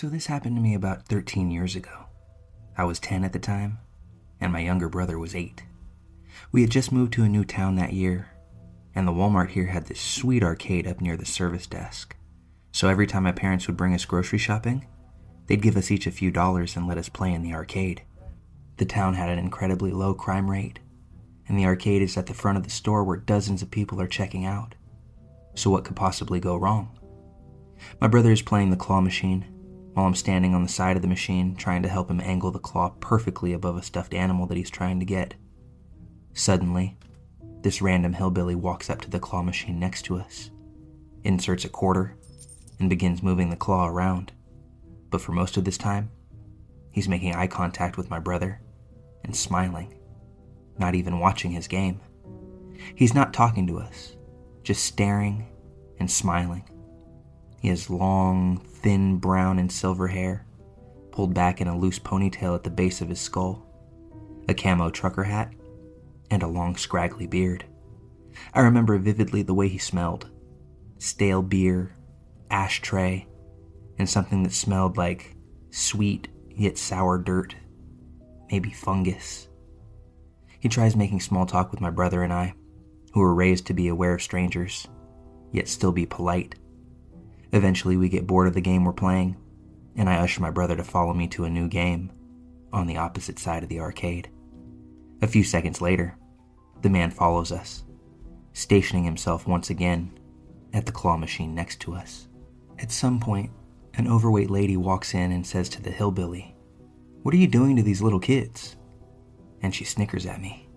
So, this happened to me about 13 years ago. I was 10 at the time, and my younger brother was 8. We had just moved to a new town that year, and the Walmart here had this sweet arcade up near the service desk. So, every time my parents would bring us grocery shopping, they'd give us each a few dollars and let us play in the arcade. The town had an incredibly low crime rate, and the arcade is at the front of the store where dozens of people are checking out. So, what could possibly go wrong? My brother is playing the claw machine, while I'm standing on the side of the machine trying to help him angle the claw perfectly above a stuffed animal that he's trying to get. Suddenly, this random hillbilly walks up to the claw machine next to us, inserts a quarter, and begins moving the claw around. But for most of this time, he's making eye contact with my brother and smiling, not even watching his game. He's not talking to us, just staring and smiling. He has long, thin brown and silver hair, pulled back in a loose ponytail at the base of his skull, a camo trucker hat, and a long, scraggly beard. I remember vividly the way he smelled stale beer, ashtray, and something that smelled like sweet yet sour dirt, maybe fungus. He tries making small talk with my brother and I, who were raised to be aware of strangers, yet still be polite. Eventually, we get bored of the game we're playing, and I usher my brother to follow me to a new game on the opposite side of the arcade. A few seconds later, the man follows us, stationing himself once again at the claw machine next to us. At some point, an overweight lady walks in and says to the hillbilly, What are you doing to these little kids? And she snickers at me.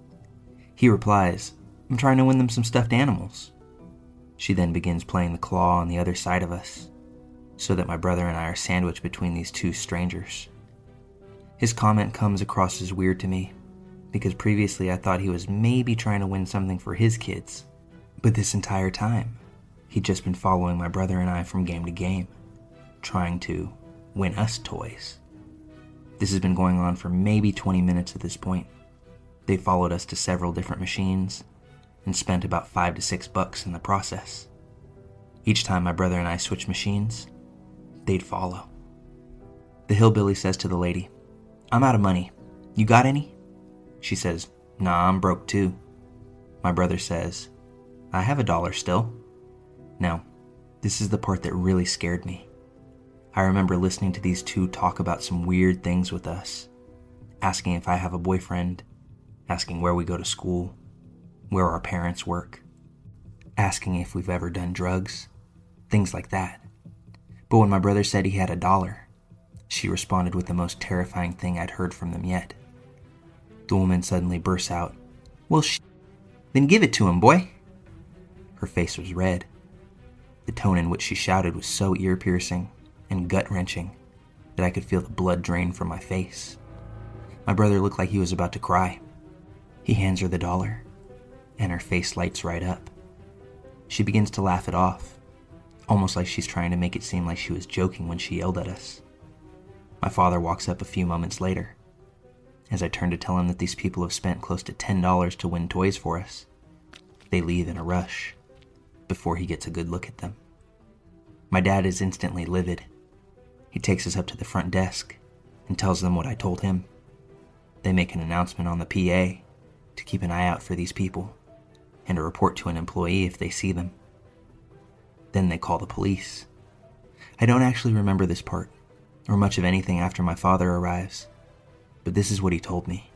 He replies, I'm trying to win them some stuffed animals. She then begins playing the claw on the other side of us, so that my brother and I are sandwiched between these two strangers. His comment comes across as weird to me, because previously I thought he was maybe trying to win something for his kids. But this entire time, he'd just been following my brother and I from game to game, trying to win us toys. This has been going on for maybe 20 minutes at this point. They followed us to several different machines, and spent about five to six bucks in the process. Each time my brother and I switched machines, they'd follow. The hillbilly says to the lady, I'm out of money. You got any? She says, Nah, I'm broke too. My brother says, I have a dollar still. Now, this is the part that really scared me. I remember listening to these two talk about some weird things with us, asking if I have a boyfriend, asking where we go to school, where our parents work, asking if we've ever done drugs, things like that. But when my brother said he had a dollar, she responded with the most terrifying thing I'd heard from them yet. The woman suddenly bursts out, Well, sh- then give it to him, boy. Her face was red. The tone in which she shouted was so ear piercing and gut wrenching that I could feel the blood drain from my face. My brother looked like he was about to cry. He hands her the dollar and her face lights right up. She begins to laugh it off, almost like she's trying to make it seem like she was joking when she yelled at us. My father walks up a few moments later. As I turn to tell him that these people have spent close to $10 to win toys for us, they leave in a rush before he gets a good look at them. My dad is instantly livid. He takes us up to the front desk and tells them what I told him. They make an announcement on the PA to keep an eye out for these people and to report to an employee if they see them. Then they call the police. I don't actually remember this part, or much of anything after my father arrives, but this is what he told me.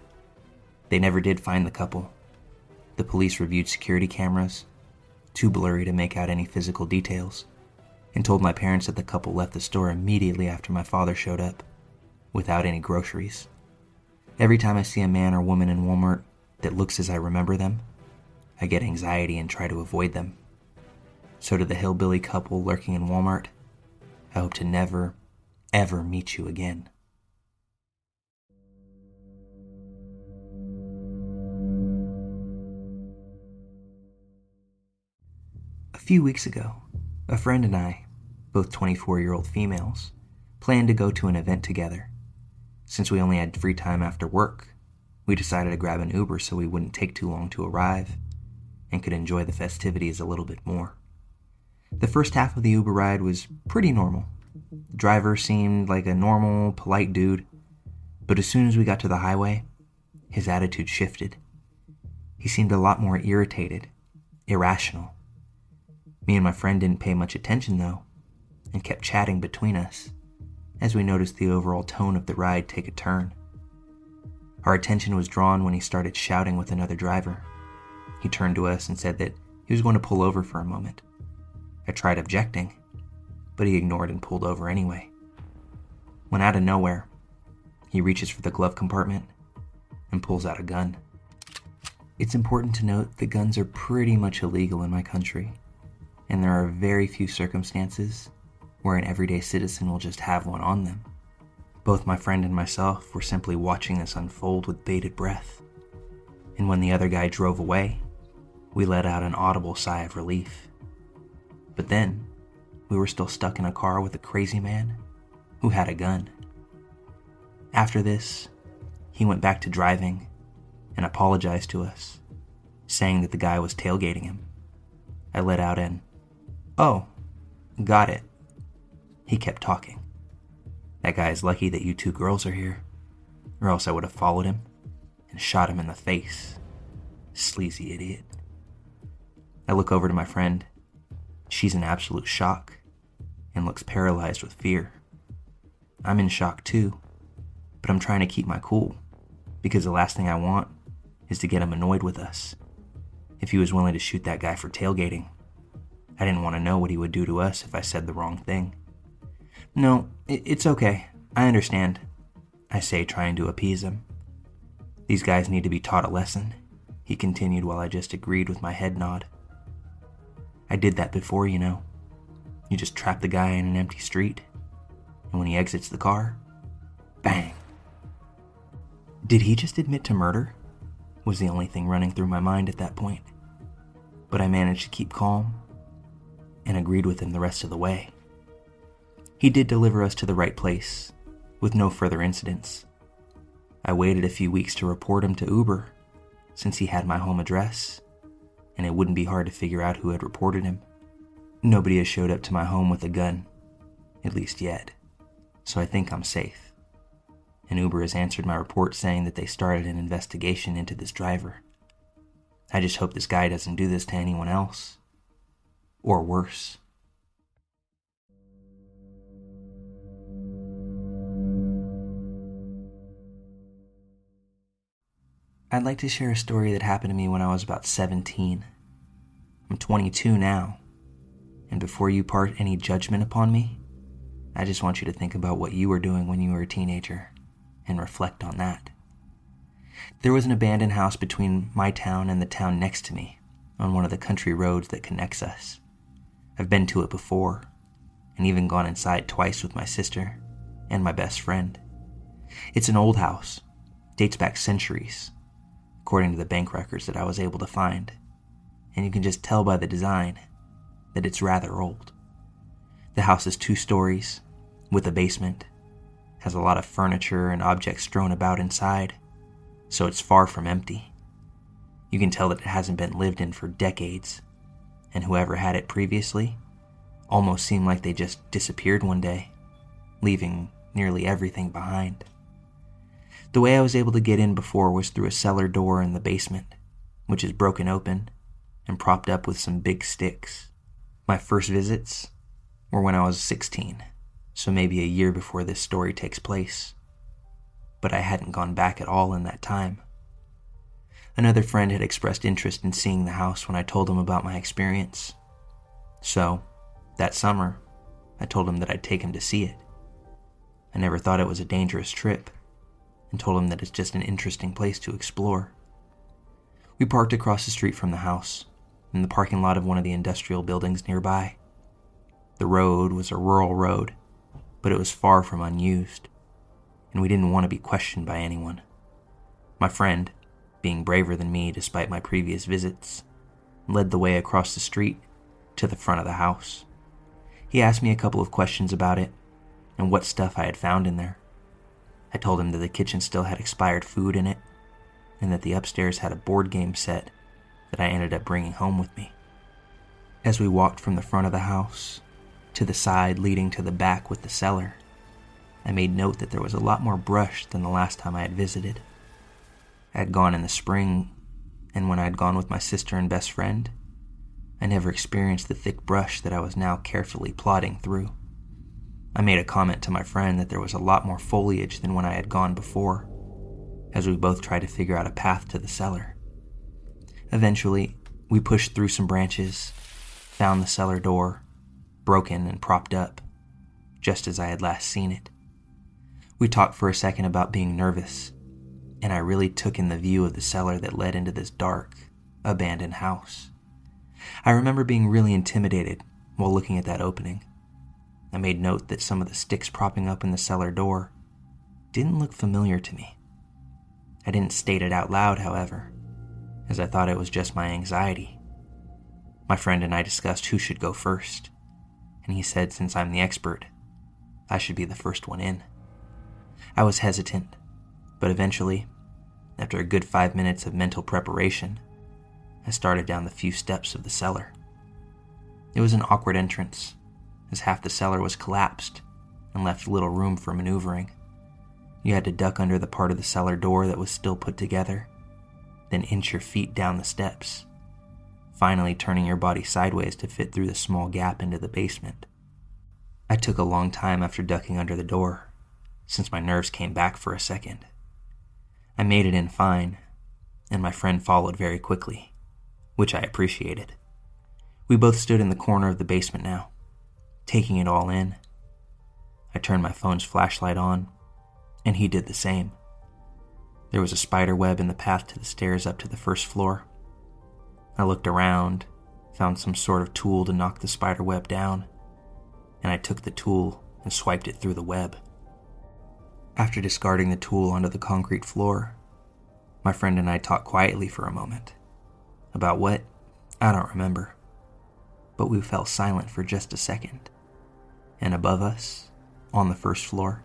They never did find the couple. The police reviewed security cameras, too blurry to make out any physical details, and told my parents that the couple left the store immediately after my father showed up, without any groceries. Every time I see a man or woman in Walmart that looks as I remember them, I get anxiety and try to avoid them. So, to the hillbilly couple lurking in Walmart, I hope to never, ever meet you again. A few weeks ago, a friend and I, both 24 year old females, planned to go to an event together. Since we only had free time after work, we decided to grab an Uber so we wouldn't take too long to arrive and could enjoy the festivities a little bit more. The first half of the Uber ride was pretty normal. The driver seemed like a normal, polite dude, but as soon as we got to the highway, his attitude shifted. He seemed a lot more irritated, irrational. Me and my friend didn't pay much attention, though, and kept chatting between us as we noticed the overall tone of the ride take a turn. Our attention was drawn when he started shouting with another driver. He turned to us and said that he was going to pull over for a moment. I tried objecting, but he ignored and pulled over anyway. When out of nowhere, he reaches for the glove compartment and pulls out a gun. It's important to note that guns are pretty much illegal in my country, and there are very few circumstances where an everyday citizen will just have one on them. Both my friend and myself were simply watching this unfold with bated breath. And when the other guy drove away, we let out an audible sigh of relief. But then, we were still stuck in a car with a crazy man who had a gun. After this, he went back to driving and apologized to us, saying that the guy was tailgating him. I let out an, Oh, got it. He kept talking. That guy is lucky that you two girls are here, or else I would have followed him and shot him in the face. Sleazy idiot. I look over to my friend. She's in absolute shock and looks paralyzed with fear. I'm in shock too, but I'm trying to keep my cool because the last thing I want is to get him annoyed with us. If he was willing to shoot that guy for tailgating, I didn't want to know what he would do to us if I said the wrong thing. No, it's okay. I understand. I say, trying to appease him. These guys need to be taught a lesson, he continued while I just agreed with my head nod. I did that before, you know. You just trap the guy in an empty street, and when he exits the car, bang. Did he just admit to murder? Was the only thing running through my mind at that point. But I managed to keep calm and agreed with him the rest of the way. He did deliver us to the right place, with no further incidents. I waited a few weeks to report him to Uber, since he had my home address, and it wouldn't be hard to figure out who had reported him. Nobody has showed up to my home with a gun, at least yet, so I think I'm safe. And Uber has answered my report saying that they started an investigation into this driver. I just hope this guy doesn't do this to anyone else. Or worse. I'd like to share a story that happened to me when I was about 17. I'm 22 now, and before you part any judgment upon me, I just want you to think about what you were doing when you were a teenager and reflect on that. There was an abandoned house between my town and the town next to me on one of the country roads that connects us. I've been to it before and even gone inside twice with my sister and my best friend. It's an old house, dates back centuries according to the bank records that I was able to find, and you can just tell by the design that it's rather old. The house is two stories, with a basement, has a lot of furniture and objects strewn about inside, so it's far from empty. You can tell that it hasn't been lived in for decades, and whoever had it previously almost seemed like they just disappeared one day, leaving nearly everything behind. The way I was able to get in before was through a cellar door in the basement, which is broken open and propped up with some big sticks. My first visits were when I was 16, so maybe a year before this story takes place. But I hadn't gone back at all in that time. Another friend had expressed interest in seeing the house when I told him about my experience. So, that summer, I told him that I'd take him to see it. I never thought it was a dangerous trip and told him that it's just an interesting place to explore. We parked across the street from the house, in the parking lot of one of the industrial buildings nearby. The road was a rural road, but it was far from unused, and we didn't want to be questioned by anyone. My friend, being braver than me despite my previous visits, led the way across the street to the front of the house. He asked me a couple of questions about it and what stuff I had found in there. I told him that the kitchen still had expired food in it, and that the upstairs had a board game set that I ended up bringing home with me. As we walked from the front of the house to the side leading to the back with the cellar, I made note that there was a lot more brush than the last time I had visited. I had gone in the spring, and when I had gone with my sister and best friend, I never experienced the thick brush that I was now carefully plodding through. I made a comment to my friend that there was a lot more foliage than when I had gone before, as we both tried to figure out a path to the cellar. Eventually, we pushed through some branches, found the cellar door, broken and propped up, just as I had last seen it. We talked for a second about being nervous, and I really took in the view of the cellar that led into this dark, abandoned house. I remember being really intimidated while looking at that opening. I made note that some of the sticks propping up in the cellar door didn't look familiar to me. I didn't state it out loud, however, as I thought it was just my anxiety. My friend and I discussed who should go first, and he said since I'm the expert, I should be the first one in. I was hesitant, but eventually, after a good five minutes of mental preparation, I started down the few steps of the cellar. It was an awkward entrance, as half the cellar was collapsed and left little room for maneuvering. You had to duck under the part of the cellar door that was still put together, then inch your feet down the steps, finally turning your body sideways to fit through the small gap into the basement. I took a long time after ducking under the door, since my nerves came back for a second. I made it in fine, and my friend followed very quickly, which I appreciated. We both stood in the corner of the basement now, taking it all in. I turned my phone's flashlight on, and he did the same. There was a spider web in the path to the stairs up to the first floor. I looked around, found some sort of tool to knock the spider web down, and I took the tool and swiped it through the web. After discarding the tool onto the concrete floor, my friend and I talked quietly for a moment. About what? I don't remember. But we fell silent for just a second and above us, on the first floor,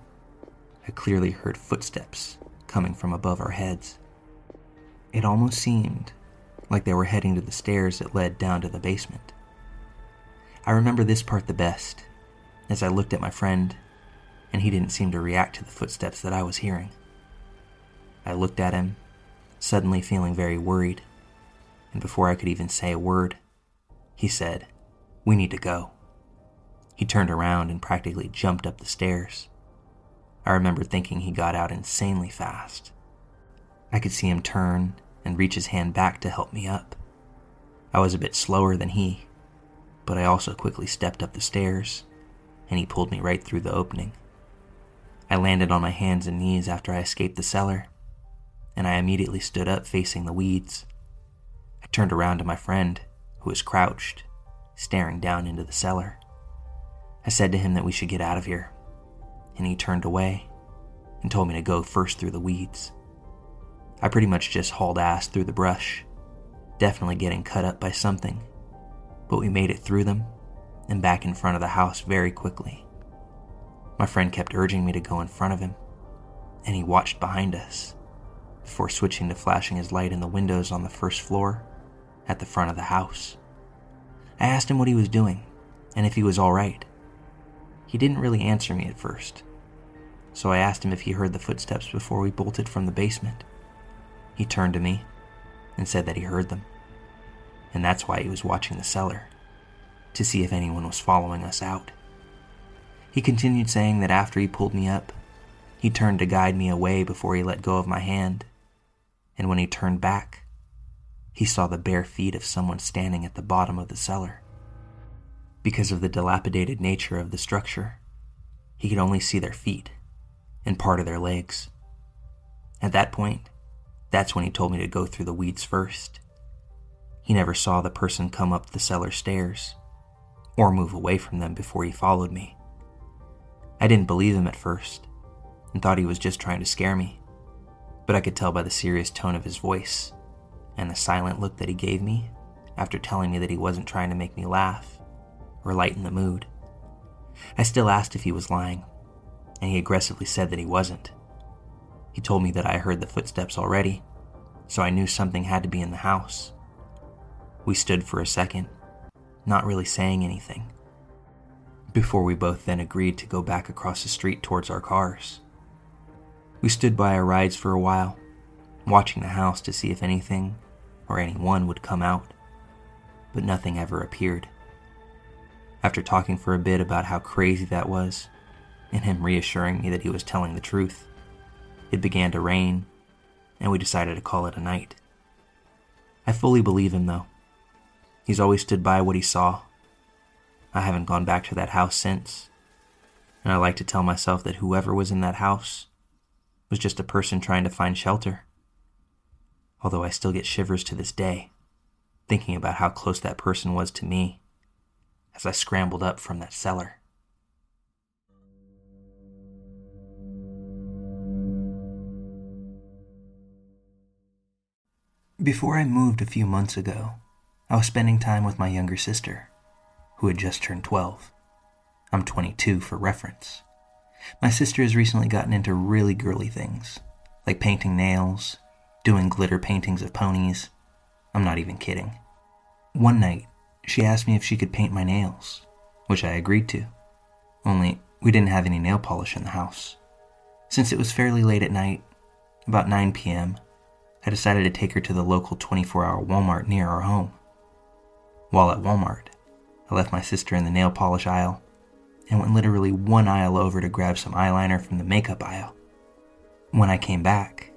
I clearly heard footsteps coming from above our heads. It almost seemed like they were heading to the stairs that led down to the basement. I remember this part the best, as I looked at my friend, and he didn't seem to react to the footsteps that I was hearing. I looked at him, suddenly feeling very worried, and before I could even say a word, he said, We need to go. He turned around and practically jumped up the stairs. I remember thinking he got out insanely fast. I could see him turn and reach his hand back to help me up. I was a bit slower than he, but I also quickly stepped up the stairs, and he pulled me right through the opening. I landed on my hands and knees after I escaped the cellar, and I immediately stood up facing the weeds. I turned around to my friend, who was crouched, staring down into the cellar. I said to him that we should get out of here, and he turned away and told me to go first through the weeds. I pretty much just hauled ass through the brush, definitely getting cut up by something, but we made it through them and back in front of the house very quickly. My friend kept urging me to go in front of him, and he watched behind us before switching to flashing his light in the windows on the first floor at the front of the house. I asked him what he was doing and if he was all right. He didn't really answer me at first, so I asked him if he heard the footsteps before we bolted from the basement. He turned to me and said that he heard them, and that's why he was watching the cellar, to see if anyone was following us out. He continued saying that after he pulled me up, he turned to guide me away before he let go of my hand, and when he turned back, he saw the bare feet of someone standing at the bottom of the cellar. Because of the dilapidated nature of the structure, he could only see their feet and part of their legs. At that point, that's when he told me to go through the weeds first. He never saw the person come up the cellar stairs or move away from them before he followed me. I didn't believe him at first and thought he was just trying to scare me, but I could tell by the serious tone of his voice and the silent look that he gave me after telling me that he wasn't trying to make me laugh or lighten the mood. I still asked if he was lying, and he aggressively said that he wasn't. He told me that I heard the footsteps already, so I knew something had to be in the house. We stood for a second, not really saying anything. before we both then agreed to go back across the street towards our cars. We stood by our rides for a while, watching the house to see if anything or anyone would come out, but nothing ever appeared. After talking for a bit about how crazy that was, and him reassuring me that he was telling the truth, it began to rain, and we decided to call it a night. I fully believe him, though. He's always stood by what he saw. I haven't gone back to that house since, and I like to tell myself that whoever was in that house was just a person trying to find shelter. Although I still get shivers to this day, thinking about how close that person was to me as I scrambled up from that cellar. Before I moved a few months ago, I was spending time with my younger sister, who had just turned 12. I'm 22 for reference. My sister has recently gotten into really girly things, like painting nails, doing glitter paintings of ponies. I'm not even kidding. One night, she asked me if she could paint my nails, which I agreed to. Only, we didn't have any nail polish in the house. Since it was fairly late at night, about 9 p.m., I decided to take her to the local 24 hour Walmart near our home. While at Walmart, I left my sister in the nail polish aisle and went literally one aisle over to grab some eyeliner from the makeup aisle. When I came back,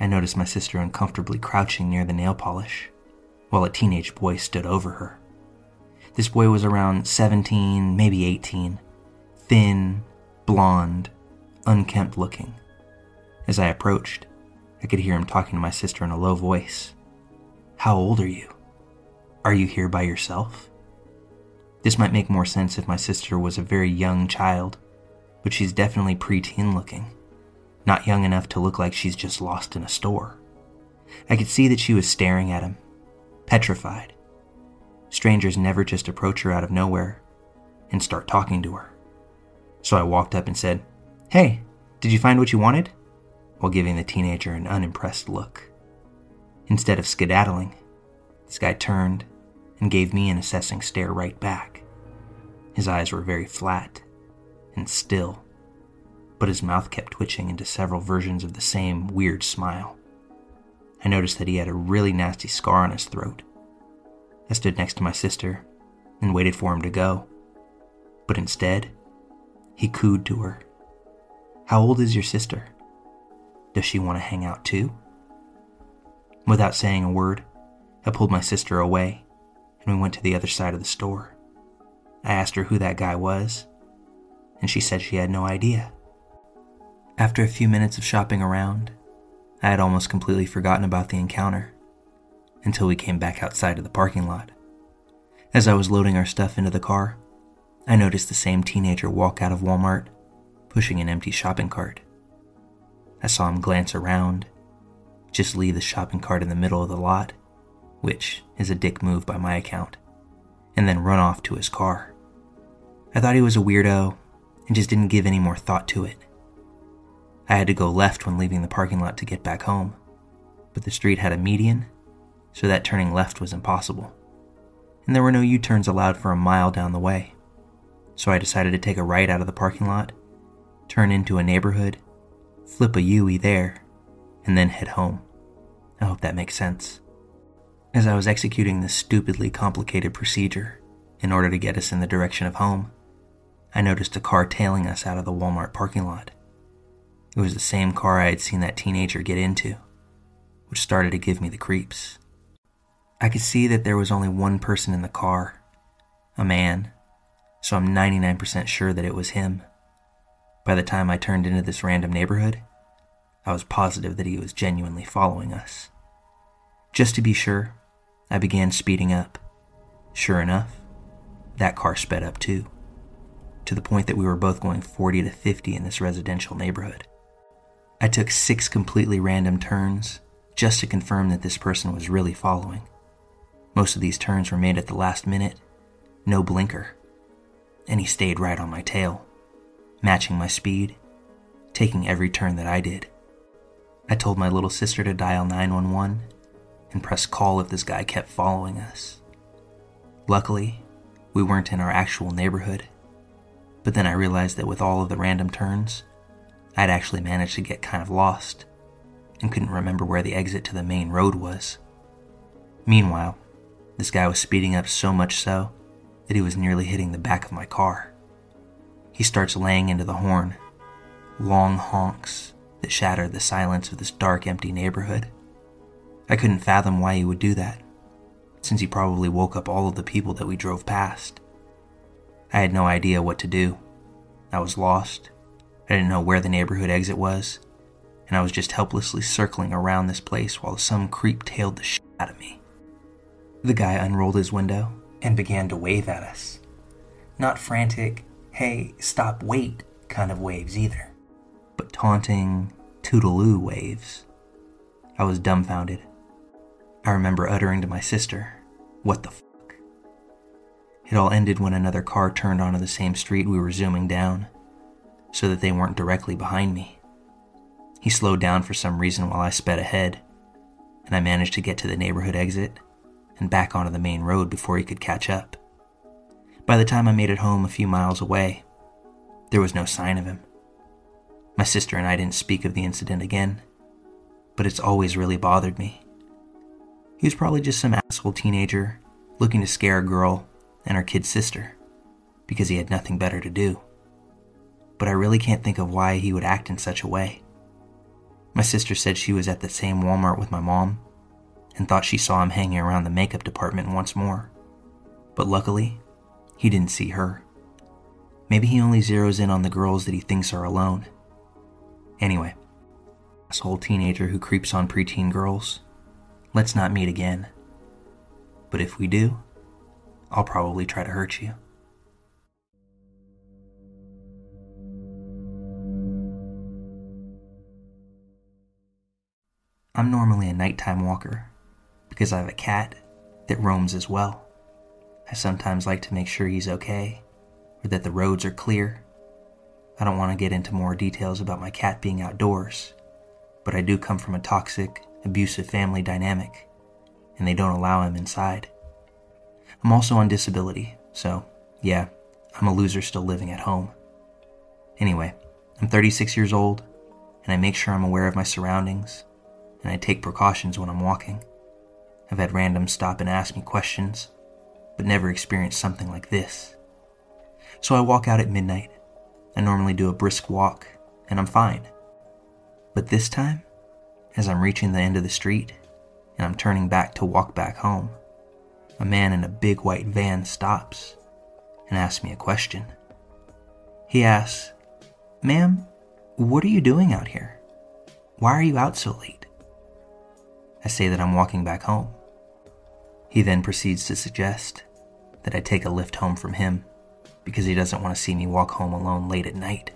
I noticed my sister uncomfortably crouching near the nail polish while a teenage boy stood over her. This boy was around 17, maybe 18, thin, blonde, unkempt looking. As I approached, I could hear him talking to my sister in a low voice. How old are you? Are you here by yourself? This might make more sense if my sister was a very young child, but she's definitely preteen looking, not young enough to look like she's just lost in a store. I could see that she was staring at him, petrified. Strangers never just approach her out of nowhere and start talking to her. So I walked up and said, Hey, did you find what you wanted? while giving the teenager an unimpressed look. Instead of skedaddling, this guy turned and gave me an assessing stare right back. His eyes were very flat and still, but his mouth kept twitching into several versions of the same weird smile. I noticed that he had a really nasty scar on his throat. I stood next to my sister and waited for him to go, but instead, he cooed to her. How old is your sister? Does she want to hang out too? Without saying a word, I pulled my sister away and we went to the other side of the store. I asked her who that guy was, and she said she had no idea. After a few minutes of shopping around, I had almost completely forgotten about the encounter until we came back outside of the parking lot. As I was loading our stuff into the car, I noticed the same teenager walk out of Walmart, pushing an empty shopping cart. I saw him glance around, just leave the shopping cart in the middle of the lot, which is a dick move by my account, and then run off to his car. I thought he was a weirdo and just didn't give any more thought to it. I had to go left when leaving the parking lot to get back home, but the street had a median, so that turning left was impossible. And there were no U turns allowed for a mile down the way. So I decided to take a right out of the parking lot, turn into a neighborhood, flip a there, and then head home. I hope that makes sense. As I was executing this stupidly complicated procedure in order to get us in the direction of home, I noticed a car tailing us out of the Walmart parking lot. It was the same car I had seen that teenager get into, which started to give me the creeps. I could see that there was only one person in the car, a man, so I'm 99% sure that it was him. By the time I turned into this random neighborhood, I was positive that he was genuinely following us. Just to be sure, I began speeding up. Sure enough, that car sped up too, to the point that we were both going 40 to 50 in this residential neighborhood. I took six completely random turns just to confirm that this person was really following. Most of these turns were made at the last minute, no blinker, and he stayed right on my tail matching my speed, taking every turn that I did. I told my little sister to dial 911 and press call if this guy kept following us. Luckily, we weren't in our actual neighborhood, But then I realized that with all of the random turns, I'd actually managed to get kind of lost and couldn't remember where the exit to the main road was. Meanwhile, this guy was speeding up so much so that he was nearly hitting the back of my car. He starts laying into the horn, long honks that shattered the silence of this dark, empty neighborhood. I couldn't fathom why he would do that, since he probably woke up all of the people that we drove past. I had no idea what to do. I was lost. I didn't know where the neighborhood exit was, and I was just helplessly circling around this place while some creep tailed the shit out of me. The guy unrolled his window and began to wave at us. Not frantic, hey, stop, wait kind of waves either, but taunting, toodaloo waves. I was dumbfounded. I remember uttering to my sister, What the fuck? It all ended when another car turned onto the same street we were zooming down, so that they weren't directly behind me. He slowed down for some reason while I sped ahead, and I managed to get to the neighborhood exit and back onto the main road before he could catch up. By the time I made it home a few miles away, there was no sign of him. My sister and I didn't speak of the incident again, but it's always really bothered me. He was probably just some asshole teenager looking to scare a girl and her kid sister because he had nothing better to do. But I really can't think of why he would act in such a way. My sister said she was at the same Walmart with my mom and thought she saw him hanging around the makeup department once more. But luckily, he didn't see her. Maybe he only zeroes in on the girls that he thinks are alone. Anyway, asshole teenager who creeps on preteen girls, let's not meet again. But if we do, I'll probably try to hurt you. I'm normally a nighttime walker because I have a cat that roams as well. I sometimes like to make sure he's okay or that the roads are clear. I don't want to get into more details about my cat being outdoors, but I do come from a toxic, abusive family dynamic, and they don't allow him inside. I'm also on disability, so yeah, I'm a loser still living at home. Anyway, I'm 36 years old, and I make sure I'm aware of my surroundings, and I take precautions when I'm walking. I've had randoms stop and ask me questions, but never experienced something like this. So I walk out at midnight. I normally do a brisk walk, and I'm fine. But this time, as I'm reaching the end of the street and I'm turning back to walk back home, a man in a big white van stops and asks me a question. He asks, Ma'am, what are you doing out here? Why are you out so late? I say that I'm walking back home. He then proceeds to suggest that I take a lift home from him because he doesn't want to see me walk home alone late at night.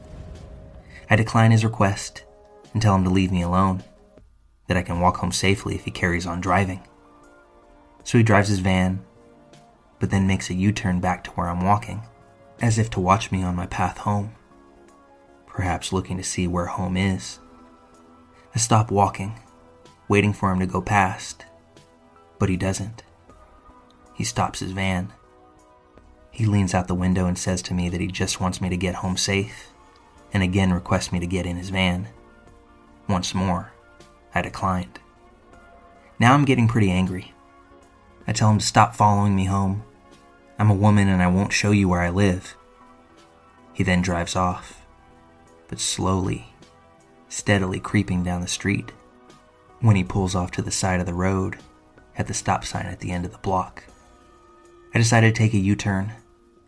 I decline his request and tell him to leave me alone, that I can walk home safely if he carries on driving. So he drives his van, but then makes a U turn back to where I'm walking, as if to watch me on my path home, perhaps looking to see where home is. I stop walking waiting for him to go past, but he doesn't. He stops his van. He leans out the window and says to me that he just wants me to get home safe, and again requests me to get in his van. Once more, I declined. Now I'm getting pretty angry. I tell him to stop following me home. I'm a woman and I won't show you where I live. He then drives off, but slowly, steadily creeping down the street when he pulls off to the side of the road at the stop sign at the end of the block. I decided to take a U turn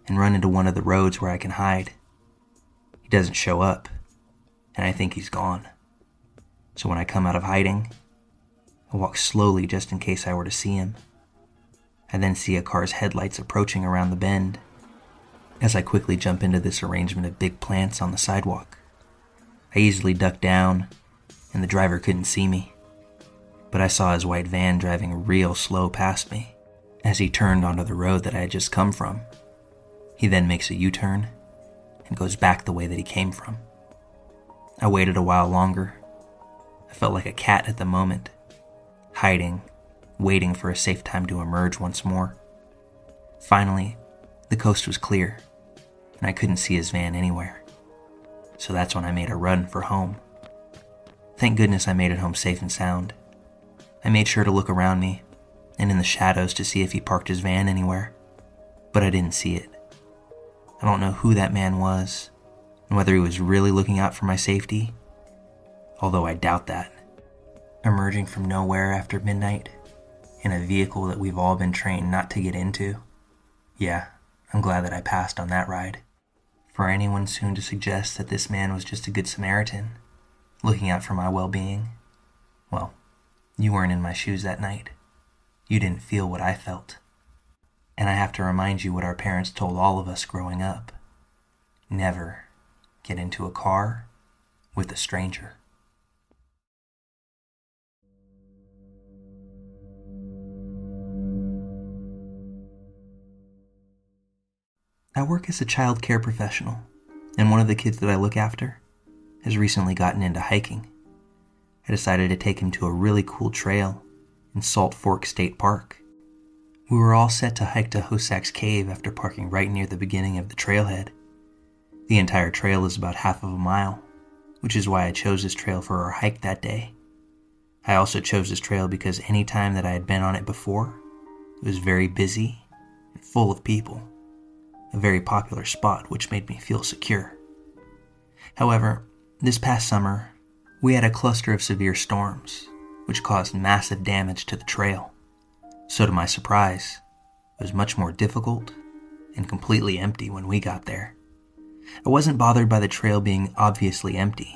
and run into one of the roads where I can hide. He doesn't show up, and I think he's gone. So when I come out of hiding, I walk slowly just in case I were to see him. I then see a car's headlights approaching around the bend as I quickly jump into this arrangement of big plants on the sidewalk. I easily duck down, and the driver couldn't see me but I saw his white van driving real slow past me as he turned onto the road that I had just come from. He then makes a U turn and goes back the way that he came from. I waited a while longer. I felt like a cat at the moment, hiding, waiting for a safe time to emerge once more. Finally, the coast was clear, and I couldn't see his van anywhere. So that's when I made a run for home. Thank goodness I made it home safe and sound. I made sure to look around me and in the shadows to see if he parked his van anywhere, but I didn't see it. I don't know who that man was and whether he was really looking out for my safety, although I doubt that. Emerging from nowhere after midnight in a vehicle that we've all been trained not to get into, yeah, I'm glad that I passed on that ride. For anyone soon to suggest that this man was just a good Samaritan, looking out for my well being, well, you weren't in my shoes that night. You didn't feel what I felt. And I have to remind you what our parents told all of us growing up never get into a car with a stranger. I work as a child care professional, and one of the kids that I look after has recently gotten into hiking. I decided to take him to a really cool trail in Salt Fork State Park. We were all set to hike to Hosak's Cave after parking right near the beginning of the trailhead. The entire trail is about half of a mile, which is why I chose this trail for our hike that day. I also chose this trail because any time that I had been on it before, it was very busy and full of people, a very popular spot which made me feel secure. However, this past summer, we had a cluster of severe storms, which caused massive damage to the trail. So, to my surprise, it was much more difficult and completely empty when we got there. I wasn't bothered by the trail being obviously empty,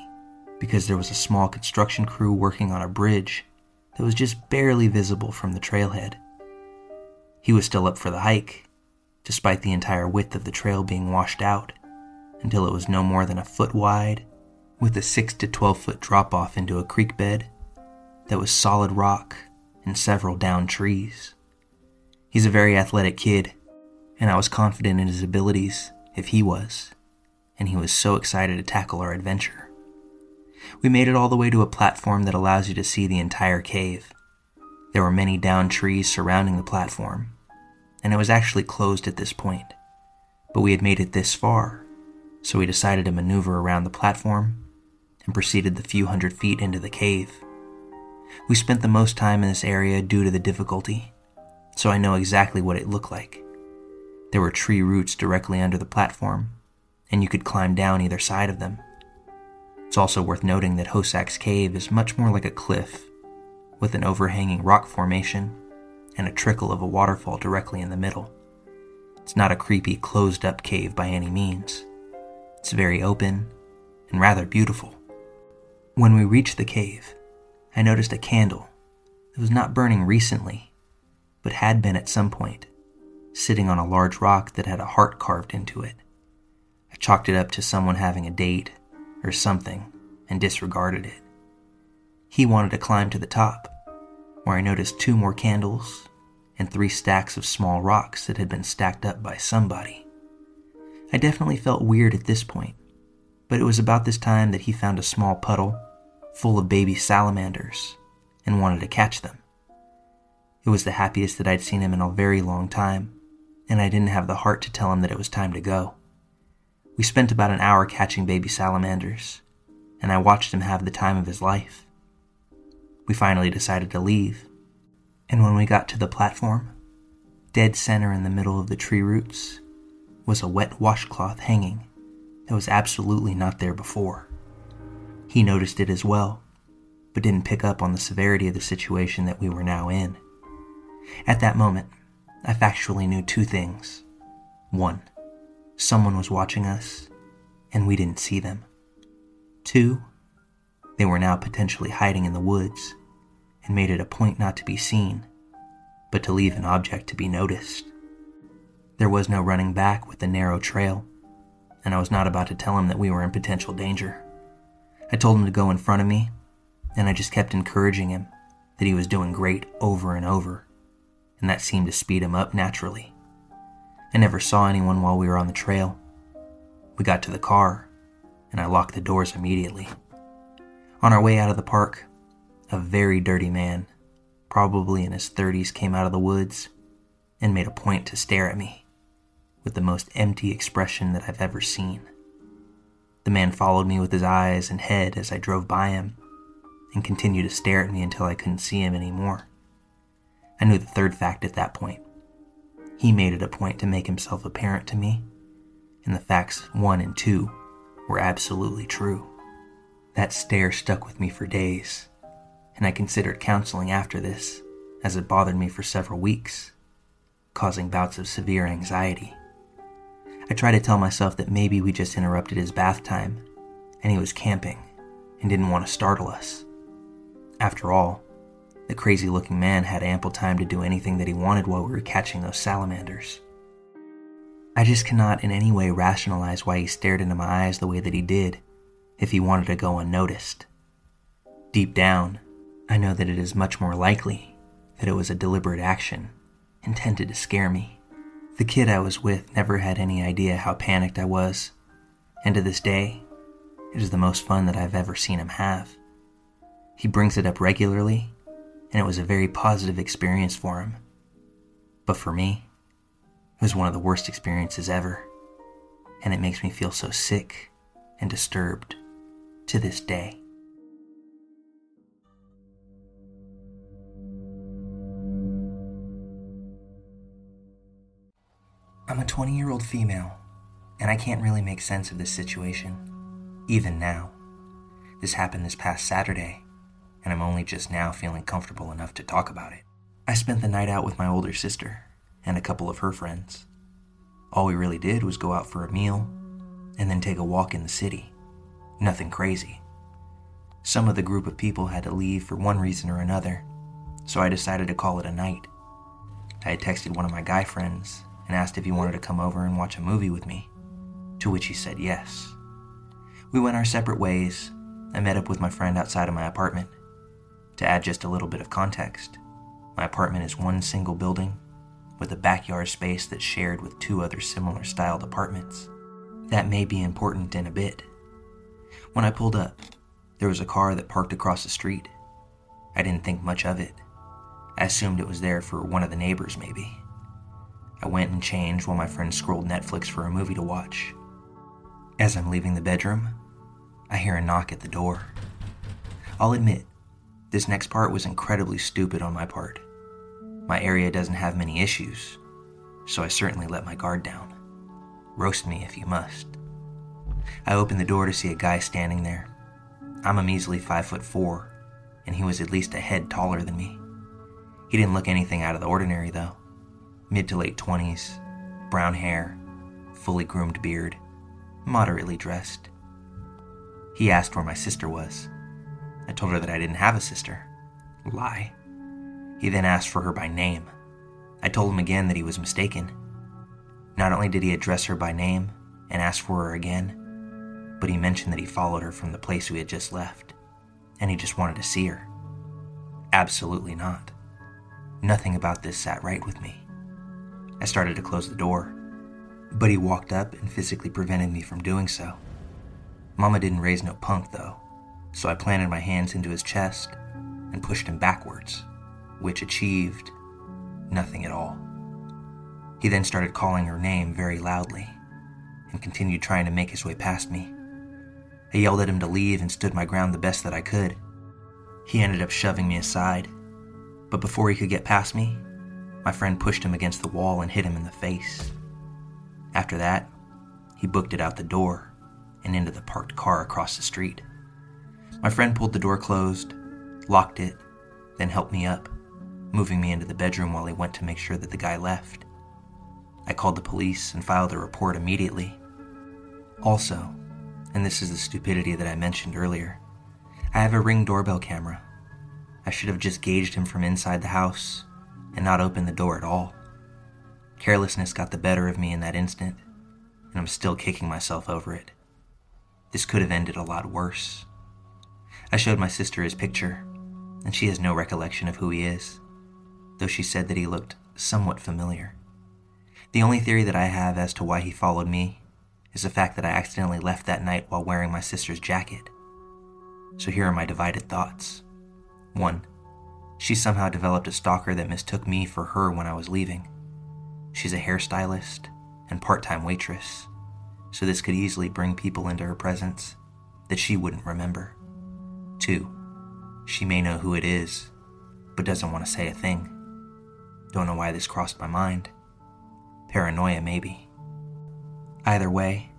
because there was a small construction crew working on a bridge that was just barely visible from the trailhead. He was still up for the hike, despite the entire width of the trail being washed out, until it was no more than a foot wide with a 6 to 12 foot drop off into a creek bed that was solid rock and several downed trees. He's a very athletic kid, and I was confident in his abilities if he was, and he was so excited to tackle our adventure. We made it all the way to a platform that allows you to see the entire cave. There were many downed trees surrounding the platform, and it was actually closed at this point. But we had made it this far, so we decided to maneuver around the platform and proceeded the few hundred feet into the cave. We spent the most time in this area due to the difficulty, so I know exactly what it looked like. There were tree roots directly under the platform, and you could climb down either side of them. It's also worth noting that Hosak's cave is much more like a cliff, with an overhanging rock formation and a trickle of a waterfall directly in the middle. It's not a creepy, closed up cave by any means. It's very open and rather beautiful. When we reached the cave, I noticed a candle that was not burning recently, but had been at some point, sitting on a large rock that had a heart carved into it. I chalked it up to someone having a date or something and disregarded it. He wanted to climb to the top, where I noticed two more candles and three stacks of small rocks that had been stacked up by somebody. I definitely felt weird at this point, but it was about this time that he found a small puddle full of baby salamanders and wanted to catch them. It was the happiest that I'd seen him in a very long time, and I didn't have the heart to tell him that it was time to go. We spent about an hour catching baby salamanders, and I watched him have the time of his life. We finally decided to leave, and when we got to the platform, dead center in the middle of the tree roots was a wet washcloth hanging that was absolutely not there before. He noticed it as well, but didn't pick up on the severity of the situation that we were now in. At that moment, I factually knew two things. One, someone was watching us, and we didn't see them. Two, they were now potentially hiding in the woods and made it a point not to be seen, but to leave an object to be noticed. There was no running back with the narrow trail, and I was not about to tell him that we were in potential danger. I told him to go in front of me, and I just kept encouraging him that he was doing great over and over, and that seemed to speed him up naturally. I never saw anyone while we were on the trail. We got to the car, and I locked the doors immediately. On our way out of the park, a very dirty man, probably in his 30s, came out of the woods and made a point to stare at me with the most empty expression that I've ever seen. The man followed me with his eyes and head as I drove by him and continued to stare at me until I couldn't see him anymore. I knew the third fact at that point. He made it a point to make himself apparent to me, and the facts one and two were absolutely true. That stare stuck with me for days, and I considered counseling after this, as it bothered me for several weeks, causing bouts of severe anxiety. I tried to tell myself that maybe we just interrupted his bath time and he was camping and didn't want to startle us. After all, the crazy looking man had ample time to do anything that he wanted while we were catching those salamanders. I just cannot in any way rationalize why he stared into my eyes the way that he did if he wanted to go unnoticed. Deep down, I know that it is much more likely that it was a deliberate action intended to scare me. The kid I was with never had any idea how panicked I was, and to this day, it is the most fun that I've ever seen him have. He brings it up regularly, and it was a very positive experience for him. But for me, it was one of the worst experiences ever, and it makes me feel so sick and disturbed to this day. I'm a 20 year old female, and I can't really make sense of this situation, even now. This happened this past Saturday, and I'm only just now feeling comfortable enough to talk about it. I spent the night out with my older sister and a couple of her friends. All we really did was go out for a meal and then take a walk in the city. Nothing crazy. Some of the group of people had to leave for one reason or another, so I decided to call it a night. I had texted one of my guy friends and asked if he wanted to come over and watch a movie with me, to which he said yes. We went our separate ways. I met up with my friend outside of my apartment. To add just a little bit of context, my apartment is one single building with a backyard space that's shared with two other similar styled apartments. That may be important in a bit. When I pulled up, there was a car that parked across the street. I didn't think much of it. I assumed it was there for one of the neighbors, maybe. I went and changed while my friend scrolled Netflix for a movie to watch. As I'm leaving the bedroom, I hear a knock at the door. I'll admit, this next part was incredibly stupid on my part. My area doesn't have many issues, so I certainly let my guard down. Roast me if you must. I open the door to see a guy standing there. I'm a measly five foot four, and he was at least a head taller than me. He didn't look anything out of the ordinary, though. Mid to late 20s, brown hair, fully groomed beard, moderately dressed. He asked where my sister was. I told her that I didn't have a sister. Lie. He then asked for her by name. I told him again that he was mistaken. Not only did he address her by name and ask for her again, but he mentioned that he followed her from the place we had just left, and he just wanted to see her. Absolutely not. Nothing about this sat right with me. I started to close the door, but he walked up and physically prevented me from doing so. Mama didn't raise no punk, though so I planted my hands into his chest and pushed him backwards, which achieved nothing at all. He then started calling her name very loudly and continued trying to make his way past me. I yelled at him to leave and stood my ground the best that I could. He ended up shoving me aside, but before he could get past me, my friend pushed him against the wall and hit him in the face. After that, he booked it out the door and into the parked car across the street. My friend pulled the door closed, locked it, then helped me up, moving me into the bedroom while he went to make sure that the guy left. I called the police and filed a report immediately. Also, and this is the stupidity that I mentioned earlier, I have a ring doorbell camera. I should have just gauged him from inside the house and not open the door at all. Carelessness got the better of me in that instant, and I'm still kicking myself over it. This could have ended a lot worse. I showed my sister his picture, and she has no recollection of who he is, though she said that he looked somewhat familiar. The only theory that I have as to why he followed me is the fact that I accidentally left that night while wearing my sister's jacket. So here are my divided thoughts. 1. She somehow developed a stalker that mistook me for her when I was leaving. She's a hairstylist, and part time waitress, so this could easily bring people into her presence that she wouldn't remember. Two, she may know who it is, but doesn't want to say a thing. Don't know why this crossed my mind. Paranoia, maybe. Either way,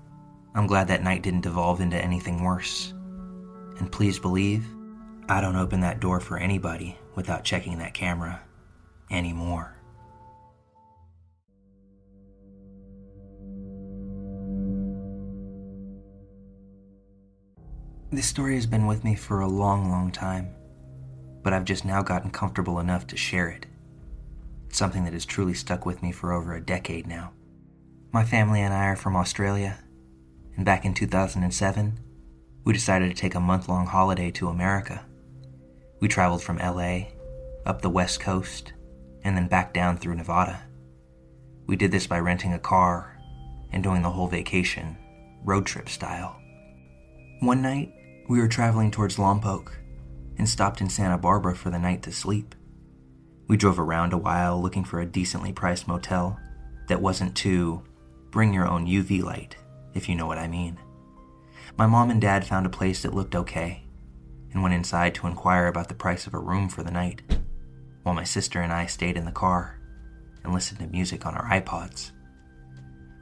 I'm glad that night didn't devolve into anything worse. And please believe, I don't open that door for anybody without checking that camera anymore. This story has been with me for a long, long time, but I've just now gotten comfortable enough to share it. It's something that has truly stuck with me for over a decade now. My family and I are from Australia, and back in 2007, we decided to take a month long holiday to America. We traveled from LA, up the West Coast, and then back down through Nevada. We did this by renting a car and doing the whole vacation, road trip style. One night, we were traveling towards Lompoc and stopped in Santa Barbara for the night to sleep. We drove around a while looking for a decently priced motel that wasn't too bring your own UV light, if you know what I mean. My mom and dad found a place that looked okay and went inside to inquire about the price of a room for the night, while my sister and I stayed in the car and listened to music on our iPods.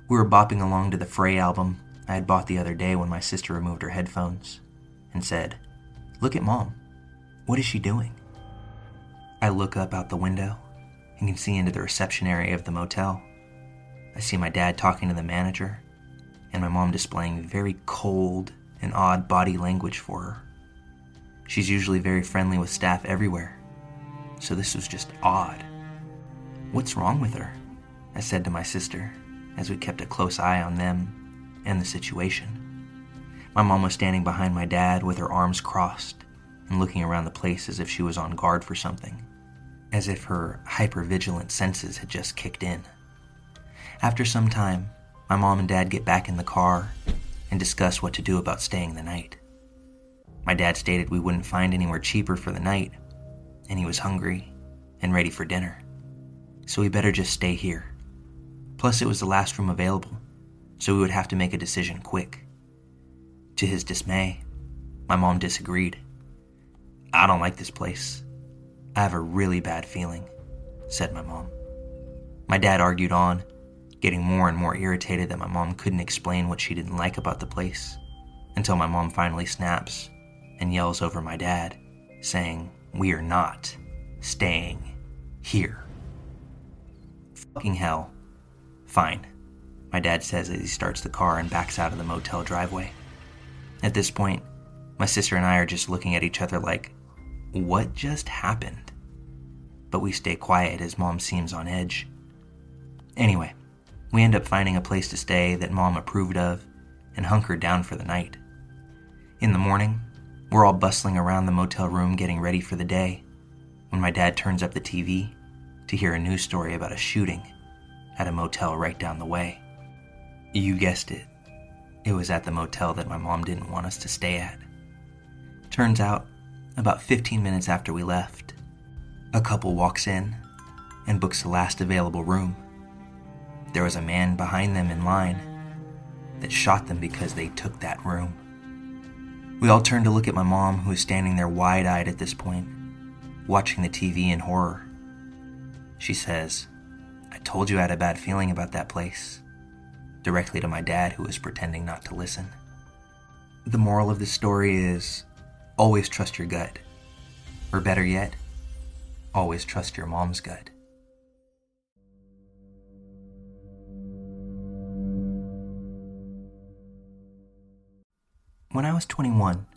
We were bopping along to the Fray album I had bought the other day when my sister removed her headphones and said, Look at mom. What is she doing? I look up out the window and can see into the reception area of the motel. I see my dad talking to the manager and my mom displaying very cold and odd body language for her. She's usually very friendly with staff everywhere, so this was just odd. What's wrong with her? I said to my sister as we kept a close eye on them and the situation. My mom was standing behind my dad with her arms crossed and looking around the place as if she was on guard for something, as if her hypervigilant senses had just kicked in. After some time, my mom and dad get back in the car and discuss what to do about staying the night. My dad stated we wouldn't find anywhere cheaper for the night, and he was hungry and ready for dinner, so we better just stay here. Plus, it was the last room available, so we would have to make a decision quick. To his dismay, my mom disagreed. I don't like this place. I have a really bad feeling, said my mom. My dad argued on, getting more and more irritated that my mom couldn't explain what she didn't like about the place, until my mom finally snaps and yells over my dad, saying, We are not staying here. Fucking hell. Fine, my dad says as he starts the car and backs out of the motel driveway. At this point, my sister and I are just looking at each other like, what just happened? But we stay quiet as mom seems on edge. Anyway, we end up finding a place to stay that mom approved of and hunkered down for the night. In the morning, we're all bustling around the motel room getting ready for the day when my dad turns up the TV to hear a news story about a shooting at a motel right down the way. You guessed it. It was at the motel that my mom didn't want us to stay at. Turns out, about 15 minutes after we left, a couple walks in and books the last available room. There was a man behind them in line that shot them because they took that room. We all turned to look at my mom, who was standing there wide eyed at this point, watching the TV in horror. She says, I told you I had a bad feeling about that place directly to my dad, who was pretending not to listen. The moral of this story is always trust your gut. Or better yet, always trust your mom's gut. When I was 21,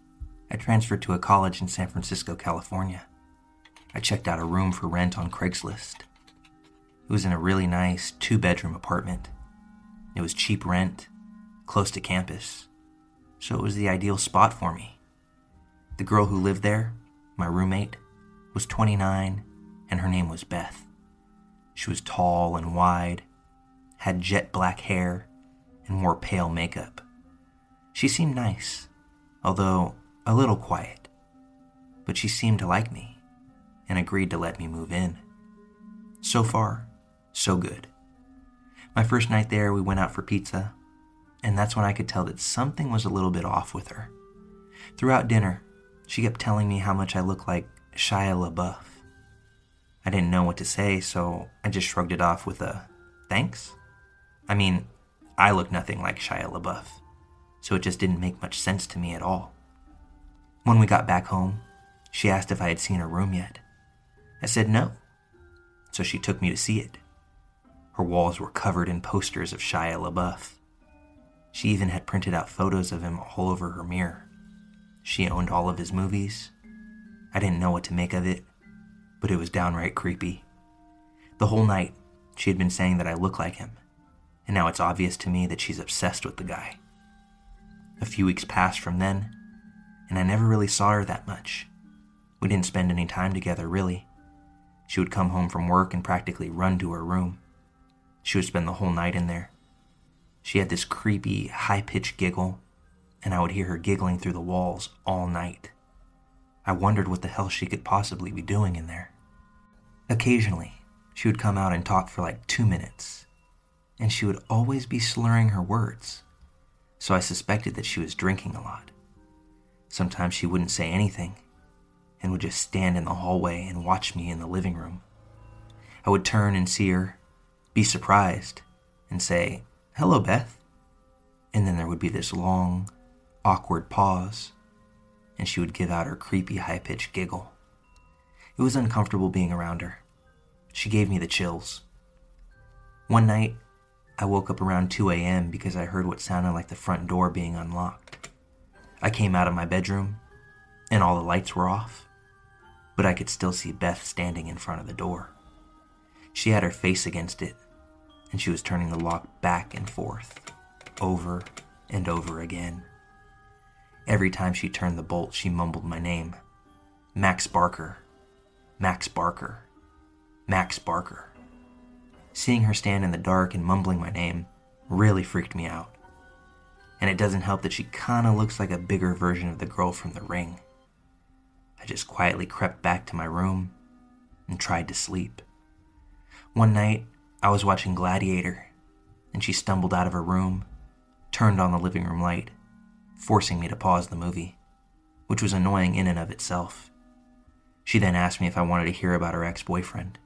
I transferred to a college in San Francisco, California. I checked out a room for rent on Craigslist. It was in a really nice two bedroom apartment. It was cheap rent, close to campus, so it was the ideal spot for me. The girl who lived there, my roommate, was 29 and her name was Beth. She was tall and wide, had jet black hair, and wore pale makeup. She seemed nice, although a little quiet, but she seemed to like me and agreed to let me move in. So far, so good. My first night there, we went out for pizza, and that's when I could tell that something was a little bit off with her. Throughout dinner, she kept telling me how much I looked like Shia LaBeouf. I didn't know what to say, so I just shrugged it off with a thanks. I mean, I look nothing like Shia LaBeouf, so it just didn't make much sense to me at all. When we got back home, she asked if I had seen her room yet. I said no, so she took me to see it. Her walls were covered in posters of Shia LaBeouf. She even had printed out photos of him all over her mirror. She owned all of his movies. I didn't know what to make of it, but it was downright creepy. The whole night, she had been saying that I look like him, and now it's obvious to me that she's obsessed with the guy. A few weeks passed from then, and I never really saw her that much. We didn't spend any time together, really. She would come home from work and practically run to her room. She would spend the whole night in there. She had this creepy, high pitched giggle, and I would hear her giggling through the walls all night. I wondered what the hell she could possibly be doing in there. Occasionally, she would come out and talk for like two minutes, and she would always be slurring her words, so I suspected that she was drinking a lot. Sometimes she wouldn't say anything and would just stand in the hallway and watch me in the living room. I would turn and see her, be surprised, and say, Hello, Beth. And then there would be this long, awkward pause, and she would give out her creepy, high pitched giggle. It was uncomfortable being around her. She gave me the chills. One night, I woke up around 2 a.m. because I heard what sounded like the front door being unlocked. I came out of my bedroom, and all the lights were off, but I could still see Beth standing in front of the door. She had her face against it, and she was turning the lock back and forth, over and over again. Every time she turned the bolt, she mumbled my name Max Barker. Max Barker. Max Barker. Seeing her stand in the dark and mumbling my name really freaked me out. And it doesn't help that she kinda looks like a bigger version of the girl from the ring. I just quietly crept back to my room and tried to sleep. One night, I was watching Gladiator, and she stumbled out of her room, turned on the living room light, forcing me to pause the movie, which was annoying in and of itself. She then asked me if I wanted to hear about her ex boyfriend.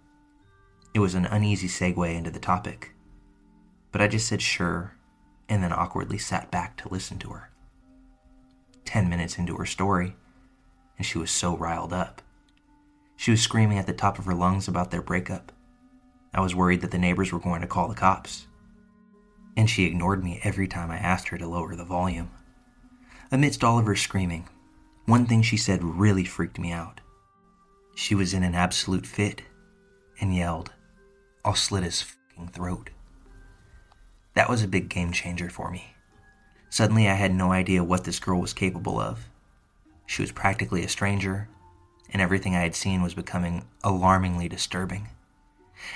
It was an uneasy segue into the topic, but I just said sure and then awkwardly sat back to listen to her. Ten minutes into her story, and she was so riled up. She was screaming at the top of her lungs about their breakup I was worried that the neighbors were going to call the cops. And she ignored me every time I asked her to lower the volume. Amidst all of her screaming, one thing she said really freaked me out. She was in an absolute fit and yelled, I'll slit his fucking throat. That was a big game changer for me. Suddenly, I had no idea what this girl was capable of. She was practically a stranger, and everything I had seen was becoming alarmingly disturbing.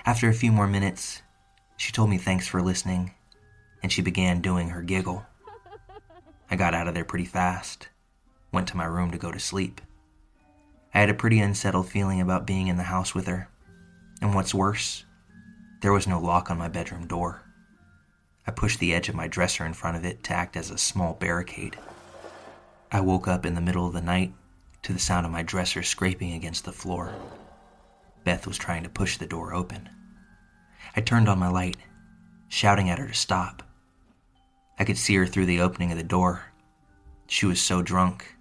After a few more minutes, she told me thanks for listening, and she began doing her giggle. I got out of there pretty fast, went to my room to go to sleep. I had a pretty unsettled feeling about being in the house with her, and what's worse, there was no lock on my bedroom door. I pushed the edge of my dresser in front of it to act as a small barricade. I woke up in the middle of the night to the sound of my dresser scraping against the floor. Beth was trying to push the door open. I turned on my light, shouting at her to stop. I could see her through the opening of the door. She was so drunk